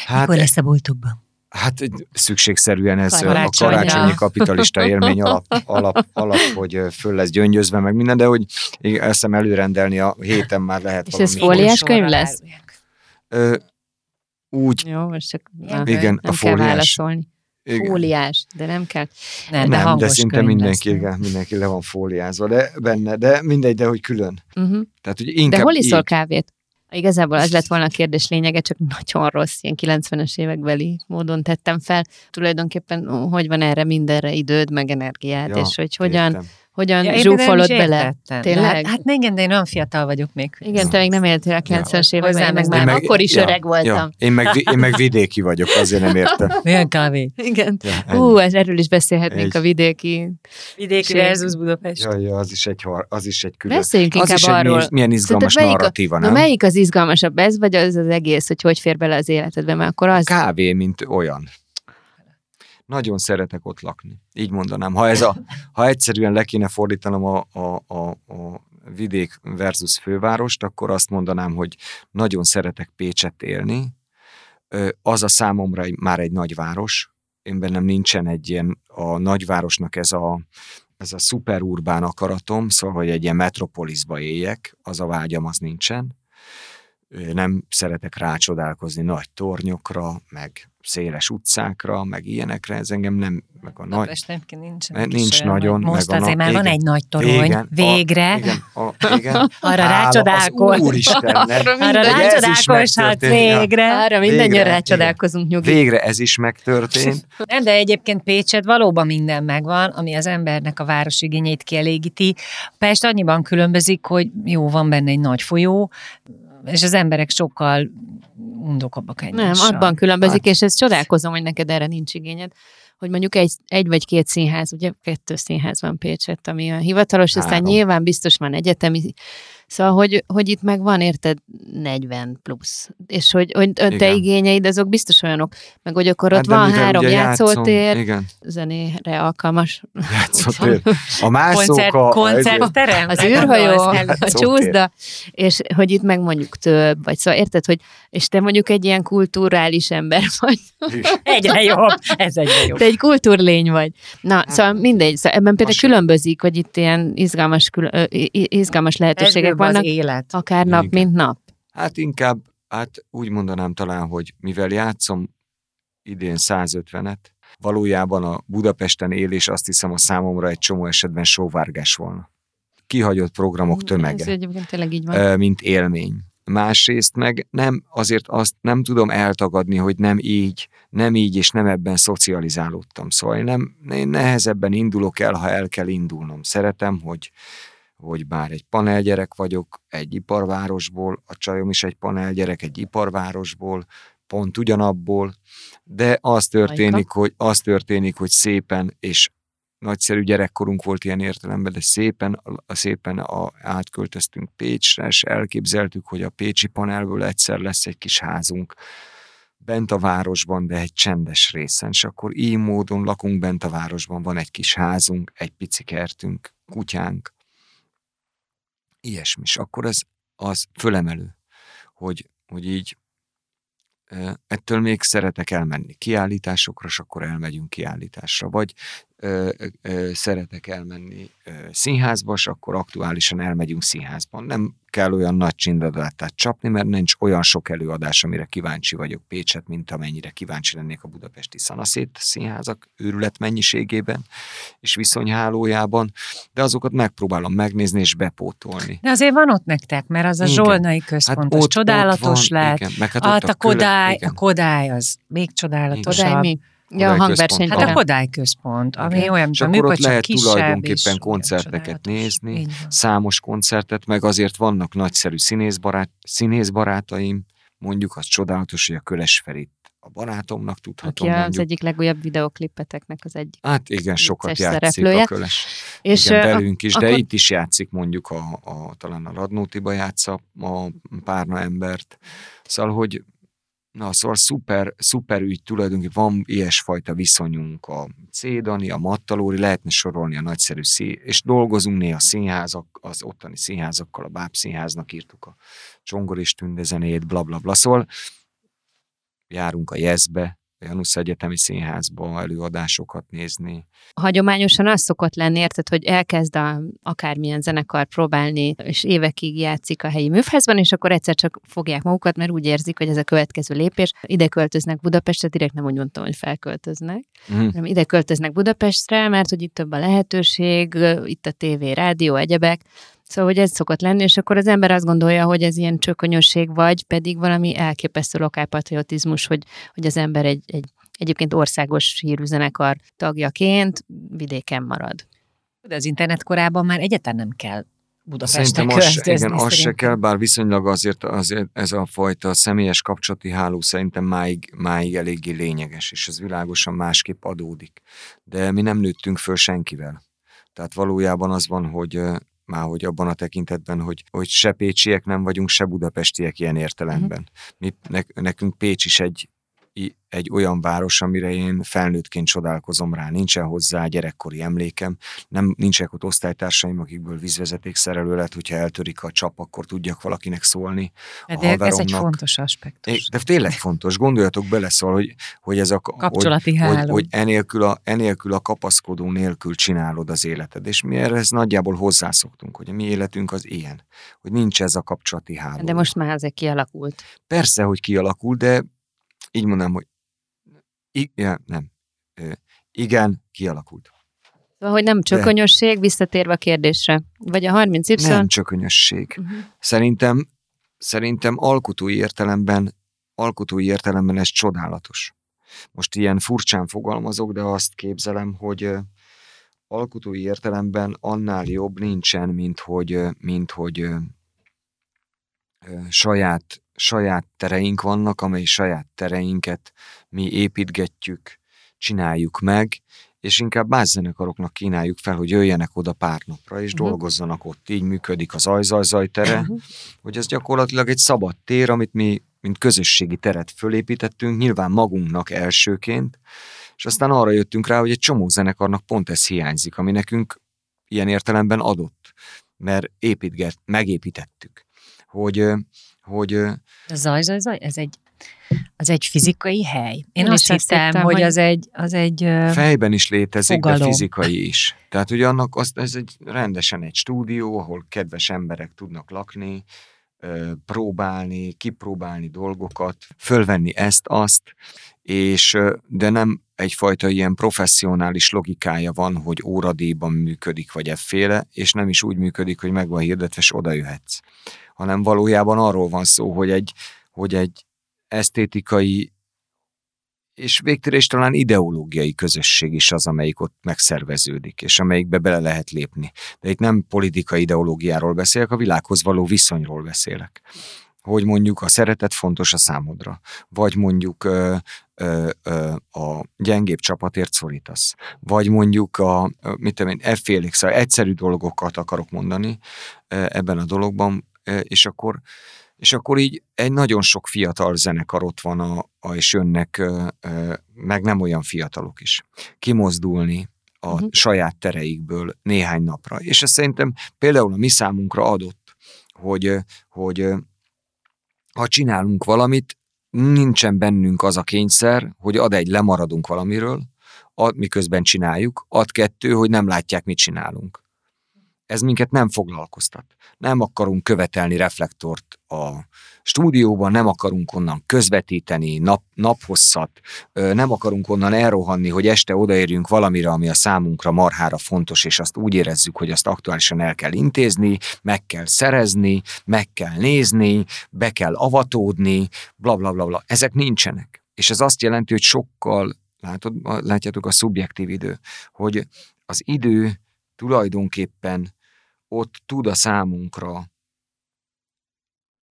hát, mikor lesz a boltokban? Hát szükségszerűen ez Karácsonyra. a karácsonyi kapitalista élmény alap, alap, alap, hogy föl lesz gyöngyözve, meg minden, de hogy hiszem előrendelni a héten már lehet És ez fóliás könyv lesz? Ö, úgy, Jó, most csak Igen, na, igen, a nem kell fóliás. válaszolni. igen. Fóliás, de nem kell. Nem, de, Nem, de hangos szinte könyv mindenki, lesz. igen, mindenki le van fóliázva, de benne, de mindegy, de hogy külön. Uh-huh. Tehát, hogy De inkább hol iszol így. kávét? Igazából az lett volna a kérdés lényege, csak nagyon rossz, ilyen 90-es évekbeli módon tettem fel. Tulajdonképpen hogy van erre mindenre időd, meg energiád, Ja, és hogy hogyan, értem. Hogyan Ja, zsúfolod bele. értettem. Tényleg? Hát, hát igen, de én olyan fiatal vagyok még. Igen, te még nem éltél a 90-es Ja. években, én meg már Én meg- akkor is ja, öreg voltam. Ja, én, meg, én meg vidéki vagyok, azért nem értem. Milyen kávé? Igen. Ja. Hú, ez- erről is beszélhetnénk Egy- a vidéki. Vidéki versus Budapest. Ja, ja, az is egy, az is egy külön. Beszéljünk az inkább is egy arról. milyen, milyen izgalmas melyik a- narratíva, Na nem? melyik az izgalmasabb, ez vagy az az egész, hogy hogy fér bele az életedbe, mert akkor az... kávé, mint olyan. Nagyon szeretek ott lakni. Így mondanám. Ha, ez a, ha egyszerűen le kéne fordítanom a, a, a, a vidék versus fővárost, akkor azt mondanám, hogy nagyon szeretek Pécset élni. Az a számomra már egy nagyváros. Én bennem nincsen egy ilyen, a nagyvárosnak ez a, ez a szuperurbán akaratom, szóval, hogy egy ilyen metropoliszba éljek, az a vágyam, az nincsen. Nem szeretek rácsodálkozni nagy tornyokra, meg széles utcákra, meg ilyenekre, ez engem nem, meg a nagy... Budapest egyébként nincs. Ne- nincs nagyon, Most meg a azért na- már van egy nagy torony. Igen, Végre. A, igen, a, igen. Arra rácsodálkozz. Az Úristennek. Arra rácsodálkozhatsz végre. Arra mindannyian Végre, rácsodálkozunk nyugi. Végre ez is megtörtént. Nem, de egyébként Pécset valóban minden megvan, ami az embernek a városigényeit kielégíti. Pest annyiban különbözik, hogy jó, van benne egy nagy folyó, és az emberek sokkal undokabbak Nem, egymással. abban különbözik, Hát- és ezt csodálkozom, hogy neked erre nincs igényed, hogy mondjuk egy, egy vagy két színház, ugye kettő színház van Pécsett, ami a hivatalos, aztán Három. nyilván biztos van egyetemi, szóval, hogy, hogy itt meg van, érted, 40 plusz, és hogy, hogy te Igen. igényeid azok biztos olyanok, meg hogy akkor ott Hát van három játszom- játszótér, Igen, zenére alkalmas, játszótér. A mászók Koncert, a... koncertterem? az űrhajó, a csúszda, és hogy itt meg mondjuk több, vagy szóval érted, hogy és te mondjuk egy ilyen kulturális ember vagy, Egyre jobb, ez egyre jobb. te egy kultúrlény vagy. Na, szóval mindegy, szóval ebben például Lassan. különbözik, hogy itt ilyen izgalmas, kül- ö, i- i- izgalmas lehetőségek Ez az vannak, élet. akár nap, Igen. mint nap. Hát inkább, hát úgy mondanám talán, hogy mivel játszom idén 150-et, valójában a Budapesten élés azt hiszem a számomra egy csomó esetben sóvárgás volna. Kihagyott programok Ez tömege. egyébként tényleg így van. mint élmény. Másrészt meg nem, azért azt nem tudom eltagadni, hogy nem így, nem így és nem ebben szocializálódtam. Szóval én, nem, én nehezebben indulok el, ha el kell indulnom. Szeretem, hogy, hogy bár egy panelgyerek vagyok, egy iparvárosból, a csajom is egy panelgyerek, egy iparvárosból, pont ugyanabból, de az történik, Majka. hogy, az történik, hogy szépen és nagyszerű gyerekkorunk volt ilyen értelemben, de szépen, a, szépen a, átköltöztünk Pécsre, és elképzeltük, hogy a Pécsi panelből egyszer lesz egy kis házunk bent a városban, de egy csendes részen, és akkor így módon lakunk bent a városban, van egy kis házunk, egy pici kertünk, kutyánk, ilyesmi, és akkor ez az fölemelő, hogy, hogy így ettől még szeretek elmenni kiállításokra, és akkor elmegyünk kiállításra, vagy ö, ö, szeretek elmenni ö, színházba, és akkor aktuálisan elmegyünk színházban. Nem kell olyan nagy csindadátát csapni, mert nincs olyan sok előadás, amire kíváncsi vagyok Pécset, mint amennyire kíváncsi lennék a budapesti szanaszét színházak őrület mennyiségében és viszonyhálójában, de azokat megpróbálom megnézni és bepótolni. De azért van ott nektek, mert az a Igen. Zsolnai központ, az csodálatos van, lett. Igen, meg hát Hát ott a Kodály, igen. a Kodály az még csodálatosabb. Kodály mi? Ja, a hangverseny. Hát a. Kodály központ, ami Igen. olyan, És a akkor ott lehet kisebb, tulajdonképpen koncerteket nézni, számos koncertet, meg azért vannak nagyszerű színészbarát, színészbarátaim, mondjuk az csodálatos, hogy a Köles Ferit a barátomnak tudhatom Aki az mondjuk. egyik legújabb videoklipeteknek az egyik. Hát igen, sokat játszik szereplője. a Köles. És igen, ö, velünk is, de akkor- itt is játszik mondjuk a, a talán a Radnótiba játsza a párna embert. Szóval, hogy Na, szóval szuper, szuper ügy tulajdonképpen van ilyesfajta viszonyunk a Cédani, a Mattalóri, lehetne sorolni a nagyszerű szí, és dolgozunk néha színházak, az ottani színházakkal, a Báb színháznak írtuk a Csongor és Tünde zenét, bla bla bla. Szóval járunk a Jezbe, Janusz Egyetemi Színházba előadásokat nézni. Hagyományosan az szokott lenni, érted, hogy elkezd a, akármilyen zenekar próbálni, és évekig játszik a helyi műfázban, és akkor egyszer csak fogják magukat, mert úgy érzik, hogy ez a következő lépés. Ide költöznek Budapestre, direkt nem úgy mondtam, hogy felköltöznek, mm. hanem ide költöznek Budapestre, mert hogy itt több a lehetőség, itt a tévé, rádió, egyebek, Szóval, hogy ez szokott lenni, és akkor az ember azt gondolja, hogy ez ilyen csökönyösség vagy, pedig valami elképesztő lokálpatriotizmus, hogy, hogy az ember egy, egy egyébként országos hírűzenekar tagjaként vidéken marad. De az internet korában már egyetlen nem kell Budapesten az, se, igen, az se kell, bár viszonylag azért, azért ez a fajta személyes kapcsolati háló szerintem máig, máig eléggé lényeges, és ez világosan másképp adódik. De mi nem nőttünk föl senkivel. Tehát valójában az van, hogy már hogy abban a tekintetben, hogy, hogy se pécsiek nem vagyunk, se budapestiek ilyen értelemben. Uh-huh. Mi, ne, nekünk Pécs is egy egy olyan város, amire én felnőttként csodálkozom rá. Nincsen hozzá gyerekkori emlékem, nem nincsenek ott osztálytársaim, akikből vízvezetékszerelő lett, hogyha eltörik a csap, akkor tudjak valakinek szólni. De ez egy fontos aspektus. De tényleg fontos. Gondoljatok bele, szóval, hogy, hogy ez a kapcsolati hogy, hogy, hogy enélkül, a, enélkül a kapaszkodó nélkül csinálod az életed. És mi erre ez nagyjából hozzászoktunk, hogy a mi életünk az ilyen, hogy nincs ez a kapcsolati háló. De most már ezek kialakult. Persze, hogy kialakult, de így mondanám, hogy I, ja, nem. Igen, kialakult. Szóval, hogy nem csökönyösség, De... visszatérve a kérdésre. Vagy a 30Y? Nem csökönyösség. Uh-huh. Szerintem, szerintem alkotói értelemben, alkotói értelemben ez csodálatos. Most ilyen furcsán fogalmazok, de azt képzelem, hogy alkotói értelemben annál jobb nincsen, mint hogy, mint hogy saját saját tereink vannak, amely saját tereinket mi építgetjük, csináljuk meg, és inkább más zenekaroknak kínáljuk fel, hogy jöjjenek oda pár napra, és uh-huh. dolgozzanak ott. Így működik az ajzajzaj tere, uh-huh. hogy ez gyakorlatilag egy szabad tér, amit mi, mint közösségi teret fölépítettünk, nyilván magunknak elsőként, és aztán arra jöttünk rá, hogy egy csomó zenekarnak pont ez hiányzik, ami nekünk ilyen értelemben adott, mert építget, megépítettük. Hogy hogy... A zaj, zaj, zaj, ez egy, az egy fizikai hely. Én, Én azt hittem, hittem, hogy, hogy az egy, az egy Fejben is létezik, fogalom. de fizikai is. Tehát ugye annak az, ez egy rendesen egy stúdió, ahol kedves emberek tudnak lakni, próbálni, kipróbálni dolgokat, fölvenni ezt, azt, és de nem egyfajta ilyen professzionális logikája van, hogy óradíjban működik, vagy efféle, és nem is úgy működik, hogy meg van hirdetve, és oda jöhetsz hanem valójában arról van szó, hogy egy, hogy egy esztétikai és végtére talán ideológiai közösség is az, amelyik ott megszerveződik, és amelyikbe bele lehet lépni. De itt nem politikai ideológiáról beszélek, a világhoz való viszonyról beszélek. Hogy mondjuk a szeretet fontos a számodra, vagy mondjuk ö, ö, ö, a gyengébb csapatért szorítasz, vagy mondjuk a, mit tudom én, effélik, szóval egyszerű dolgokat akarok mondani ebben a dologban, és akkor, és akkor így egy nagyon sok fiatal zenekar ott van, a, a, és jönnek, meg nem olyan fiatalok is, kimozdulni a uh-huh. saját tereikből néhány napra. És ez szerintem például a mi számunkra adott, hogy, hogy ha csinálunk valamit, nincsen bennünk az a kényszer, hogy ad egy, lemaradunk valamiről, ad, miközben csináljuk, ad kettő, hogy nem látják, mit csinálunk ez minket nem foglalkoztat. Nem akarunk követelni reflektort a stúdióban, nem akarunk onnan közvetíteni nap, naphosszat, nem akarunk onnan elrohanni, hogy este odaérjünk valamire, ami a számunkra marhára fontos, és azt úgy érezzük, hogy azt aktuálisan el kell intézni, meg kell szerezni, meg kell nézni, be kell avatódni, bla bla bla bla. Ezek nincsenek. És ez azt jelenti, hogy sokkal, látod, látjátok a szubjektív idő, hogy az idő tulajdonképpen ott tud a számunkra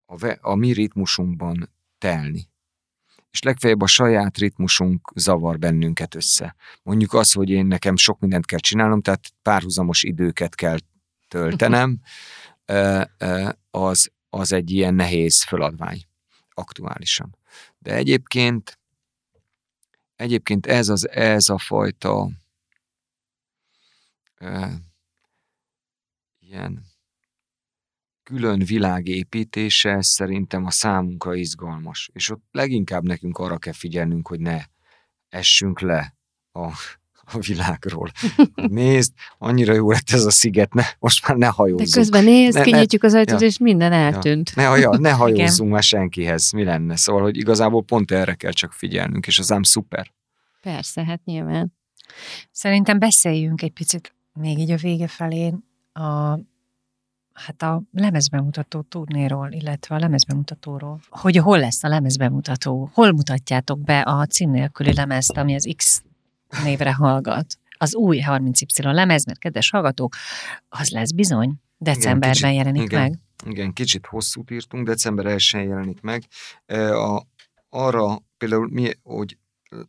a, ve, a mi ritmusunkban telni. És legfeljebb a saját ritmusunk zavar bennünket össze. Mondjuk az, hogy én nekem sok mindent kell csinálnom, tehát párhuzamos időket kell töltenem, az, az egy ilyen nehéz föladvány aktuálisan. De egyébként egyébként ez, az, ez a fajta ilyen külön világépítése szerintem a számunkra izgalmas. És ott leginkább nekünk arra kell figyelnünk, hogy ne essünk le a, a világról. Nézd, annyira jó lett ez a sziget, ne, most már ne hajózzunk. De közben nézd, Ne- ne- kinyitjuk az ajtót, ja. és minden eltűnt. Ne, haja, ne hajózzunk már senkihez, mi lenne. Szóval, hogy igazából pont erre kell csak figyelnünk, és az ám szuper. Persze, hát nyilván. Szerintem beszéljünk egy picit még így a vége felé a, hát a lemezbemutató turnéról, illetve a lemezbemutatóról. Hogy hol lesz a lemezbemutató? Hol mutatjátok be a cím nélküli lemezt, ami az X névre hallgat? Az új 30Y lemez, mert kedves hallgatók, az lesz bizony. Decemberben kicsit- jelenik igen. meg. Igen, kicsit hosszút írtunk, december 1 jelenik meg. E, A, arra például mi, hogy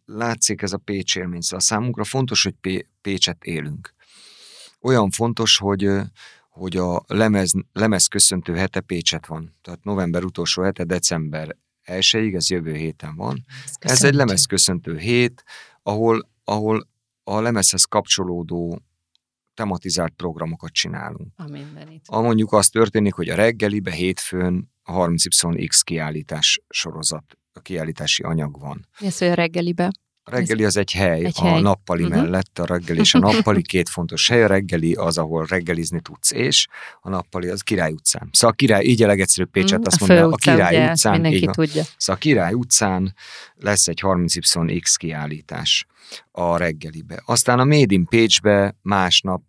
látszik ez a Pécs élmény, szóval számunkra fontos, hogy Pé, Pécset élünk. Olyan fontos, hogy hogy a lemez, lemez köszöntő hete Pécset van. Tehát november utolsó hete, december 1 ez jövő héten van. Ez egy köszöntő. lemez köszöntő hét, ahol, ahol a lemezhez kapcsolódó tematizált programokat csinálunk. A mindenit. A mondjuk az történik, hogy a reggelibe hétfőn a 30YX kiállítás sorozat, a kiállítási anyag van. Mi az, hogy a reggelibe? A reggeli az egy hely, Egy a hely. nappali Mhm. mellett, a reggeli és a nappali két fontos hely. A reggeli az, ahol reggelizni tudsz, és a nappali az Király utcán. Szóval a Király, így a legegyszerűbb Pécset, Mm, azt mondja, a Király ugye, utcán, így Mindenki van. tudja. Szóval a Király utcán lesz egy 30YX kiállítás a reggelibe. Aztán a Made in Pécsbe másnap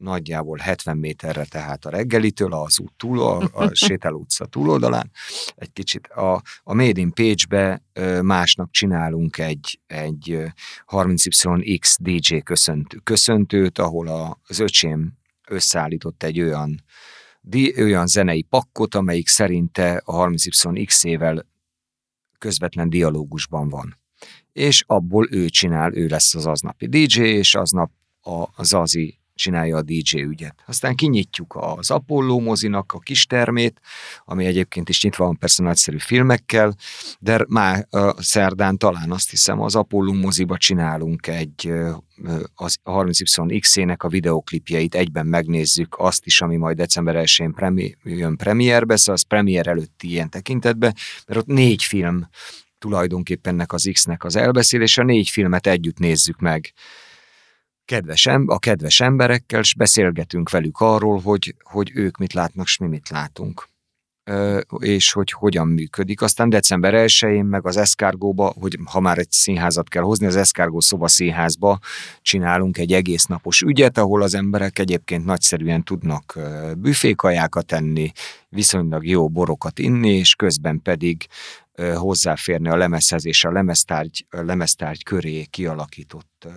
nagyjából 70 méterre tehát a reggelitől, az út túl, a, a sétáló utca túloldalán, egy kicsit a, a Made in Pécsbe ö, másnap csinálunk egy, egy ö, 30YX DJ köszöntő, köszöntőt, ahol az öcsém összeállított egy olyan, olyan zenei pakkot, amelyik szerinte a 30YX-ével közvetlen dialógusban van. És abból ő csinál, ő lesz az aznapi DJ, és aznap a, a Zazi csinálja a DJ ügyet. Aztán kinyitjuk az Apollo mozinak a kis termét, ami egyébként is nyitva van persze nagyszerű filmekkel, de már szerdán talán azt hiszem az Apollo moziba csinálunk egy az 30YX-ének a videoklipjeit, egyben megnézzük azt is, ami majd december 1-én premi, jön premierbe, szóval az premier előtti ilyen tekintetben, mert ott négy film tulajdonképpen ennek az X-nek az elbeszélése, négy filmet együtt nézzük meg kedves, em- a kedves emberekkel, és beszélgetünk velük arról, hogy, hogy ők mit látnak, és mi mit látunk. És hogy hogyan működik. Aztán december 1-én meg az Eszkárgóba, hogy ha már egy színházat kell hozni, az Eszkárgó szoba színházba csinálunk egy egész napos ügyet, ahol az emberek egyébként nagyszerűen tudnak büfékajákat enni, viszonylag jó borokat inni, és közben pedig hozzáférni a lemezhez és a lemeztárgy, a lemeztárgy köré kialakított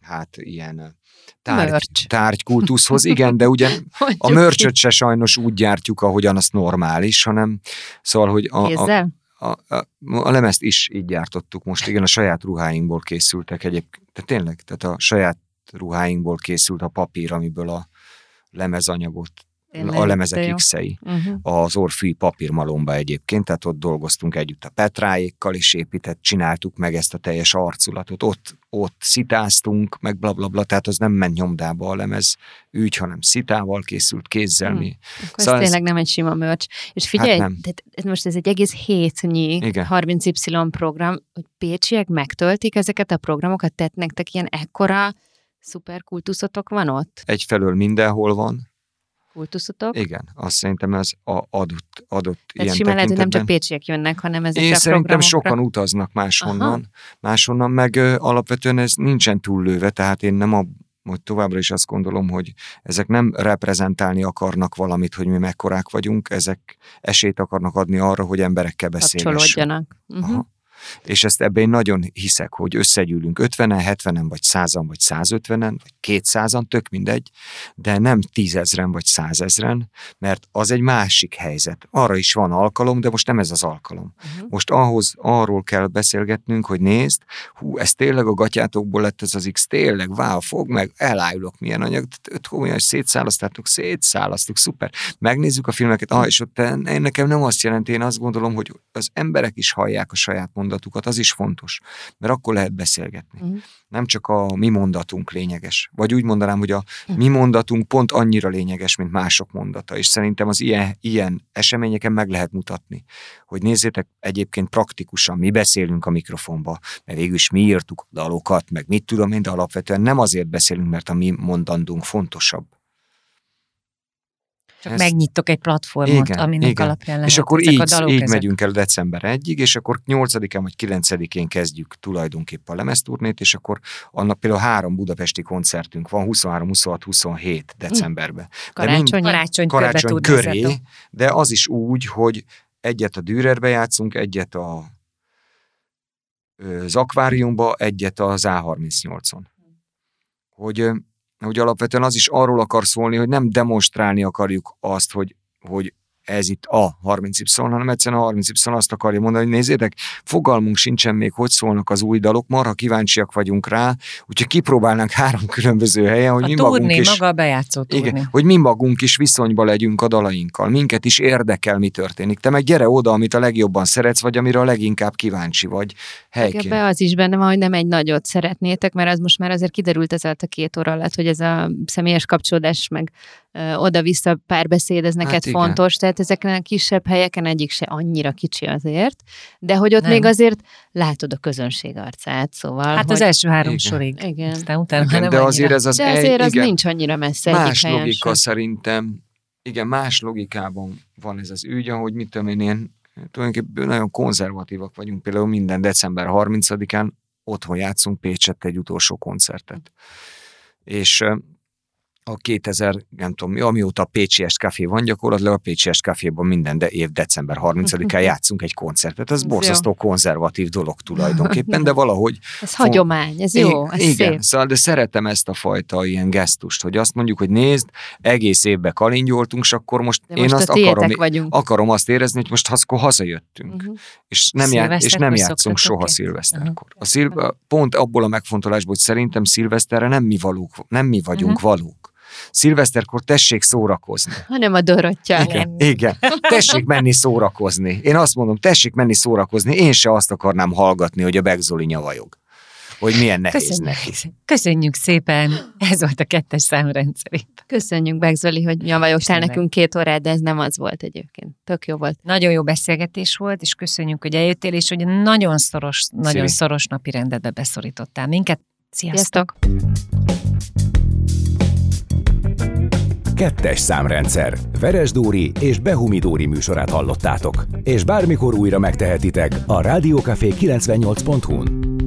hát ilyen tárgy, Merch. tárgykultuszhoz, igen, de ugye a Mondjuk mörcsöt se sajnos úgy gyártjuk, ahogyan az normális, hanem szóval, hogy a, a, a, a, a lemezt is így gyártottuk most, igen, a saját ruháinkból készültek egyébként, tehát tényleg, tehát a saját ruháinkból készült a papír, amiből a lemezanyagot, Tényleg, a lemezek. X-ei Uh-huh. az Orfűi papírmalomba egyébként, tehát ott dolgoztunk együtt a Petráékkal, és épített, csináltuk meg ezt a teljes arculatot, ott, ott szitáztunk, meg blablabla, bla, bla, tehát az nem ment nyomdába a lemez ügy, hanem szitával készült kézzel Hmm. mi. Akkor Szóval ez ez- tényleg nem egy sima mörcs. És figyelj, nem. tehát ez most ez egy egész hétnyi Igen. 30Y program, hogy pécsiek megtöltik ezeket a programokat, tehát nektek ilyen ekkora szuperkultuszotok van ott? Egyfelől mindenhol van, Kultuszotok? igen, azt szerintem ez a adott, adott Tehát ilyen simán lehet, hogy nem csak pécsiek jönnek, hanem ezekre Én a szerintem sokan utaznak máshonnan, máshonnan, meg ö, alapvetően ez nincsen túllőve, tehát én nem a hogy továbbra is azt gondolom, hogy ezek nem reprezentálni akarnak valamit, hogy mi mekkorák vagyunk, ezek esélyt akarnak adni arra, hogy emberekkel beszélgessünk. kapcsolódjanak. Uh-huh. Aha. És ezt ebben én nagyon hiszek, hogy összegyűlünk 50-en, 70-en, vagy 100-an, vagy 150-en, vagy 200-an, tök mindegy, de nem tízezren, vagy százezren, mert az egy másik helyzet. Arra is van alkalom, de most nem ez az alkalom. Uh-huh. Most ahhoz arról kell beszélgetnünk, hogy nézd, hú, ez tényleg a gatyátokból lett ez az X, tényleg, wow, fog meg, elájulok, milyen anyag, öt komolyan, szétszálasztottuk, szétszálasztuk, szuper. Megnézzük a filmeket, ah, és ott nekem nem azt jelenti, én azt gondolom, hogy az emberek is hallják a saját mondatot, mondatukat, az is fontos, mert akkor lehet beszélgetni. Mhm. Nem csak a mi mondatunk lényeges, vagy úgy mondanám, hogy a mi mondatunk pont annyira lényeges, mint mások mondata, és szerintem az ilyen, ilyen eseményeken meg lehet mutatni, hogy nézzétek, egyébként praktikusan mi beszélünk a mikrofonba, mert végül is mi írtuk a dalokat, meg mit tudom én, de alapvetően nem azért beszélünk, mert a mi mondandunk fontosabb. Csak Ezt- megnyitok egy platformot, Igen, aminek igen. alapján lehet És akkor így, a dalok így ezek. megyünk el december 1-ig, és akkor 8-án vagy 9-én kezdjük tulajdonképpen a lemezturnét, és akkor annak például három budapesti koncertünk van, 23, 26, 27 decemberben. De mind- Karácsony. Karácsony, karácsony köré, de az is úgy, hogy egyet a Dürerbe játszunk, egyet a az akváriumba, egyet az A38-on. Hogy, hogy alapvetően az is arról akar szólni, hogy nem demonstrálni akarjuk azt, hogy, hogy ez itt a 30Y, hanem egyszerűen a 30Y azt akarja mondani, hogy nézzétek, fogalmunk sincsen még, hogy szólnak az új dalok, marha kíváncsiak vagyunk rá, úgyhogy kipróbálnánk három különböző helyen, hogy A mi magunk turné, is... maga a bejátszó turné. Igen, hogy mi magunk is viszonyba legyünk a dalainkkal. Minket is érdekel, mi történik. Te meg gyere oda, amit a legjobban szeretsz, vagy amire a leginkább kíváncsi vagy helyként. Ebbe az is benne van, hogy nem egy nagyot szeretnétek, mert az most már azért kiderült ez a két óra alatt, hogy ez a személyes kapcsolódás, meg oda-vissza párbeszéd, ez neked Hát igen. fontos, tehát ezeken a kisebb helyeken egyik se annyira kicsi azért, de hogy ott Nem. még azért látod a közönség arcát, szóval. Hát hogy... az első három Igen. sorig. Igen. Aztán utána Igen, nem de annyira. azért ez az De egy- azért az igen, nincs annyira messze egyik más helyen logika sem. szerintem. Igen, más logikában van ez az ügy, ahogy mit tudom én, ilyen tulajdonképpen nagyon konzervatívak vagyunk. Például minden december 30-án otthon játszunk Pécsett egy utolsó koncertet. És a 2000, nem tudom, mi, amióta a Pécsi Café van, gyakorlatilag a Pécsi Caféban minden de év december 30-án játszunk egy koncertet. Ez borzasztó konzervatív dolog tulajdonképpen, de valahogy Ez hagyomány, ez jó, ez igen, szép. szóval, de szeretem ezt a fajta ilyen gesztust, hogy azt mondjuk, hogy nézd, egész évben kalingyoltunk, és akkor most De én most azt akarom, vagyunk. akarom azt érezni, hogy most akkor hazajöttünk. Uh-huh. És nem, já- és nem játszunk soha szilveszterkor. A szil- pont abból a megfontolásból, hogy szerintem szilveszterre nem mi valók, nem mi vagyunk Mhm. valók. Szilveszterkor tessék szórakozni. Hanem a Dorottya. Igen, igen. Tessék menni szórakozni. Én azt mondom, tessék menni szórakozni. Én se azt akarnám hallgatni, hogy a Begzoli nyavajog. Hogy milyen nehéz Köszönjük. neki. Köszönjük szépen. Ez volt a kettes számrendszerét. Köszönjük, Begzoli, hogy nyavajogtál nekünk két órát, de ez nem az volt egyébként. Tök jó volt. Nagyon jó beszélgetés volt, és köszönjük, hogy eljöttél, és hogy nagyon szoros, nagyon Szili. szoros napi rendetbe beszorítottál minket. Sziasztok! Sziasztok! Kettes számrendszer. Veres Dóri és Behumi Dóri műsorát hallottátok. És bármikor újra megtehetitek a Rádiókafé 98.hu-n.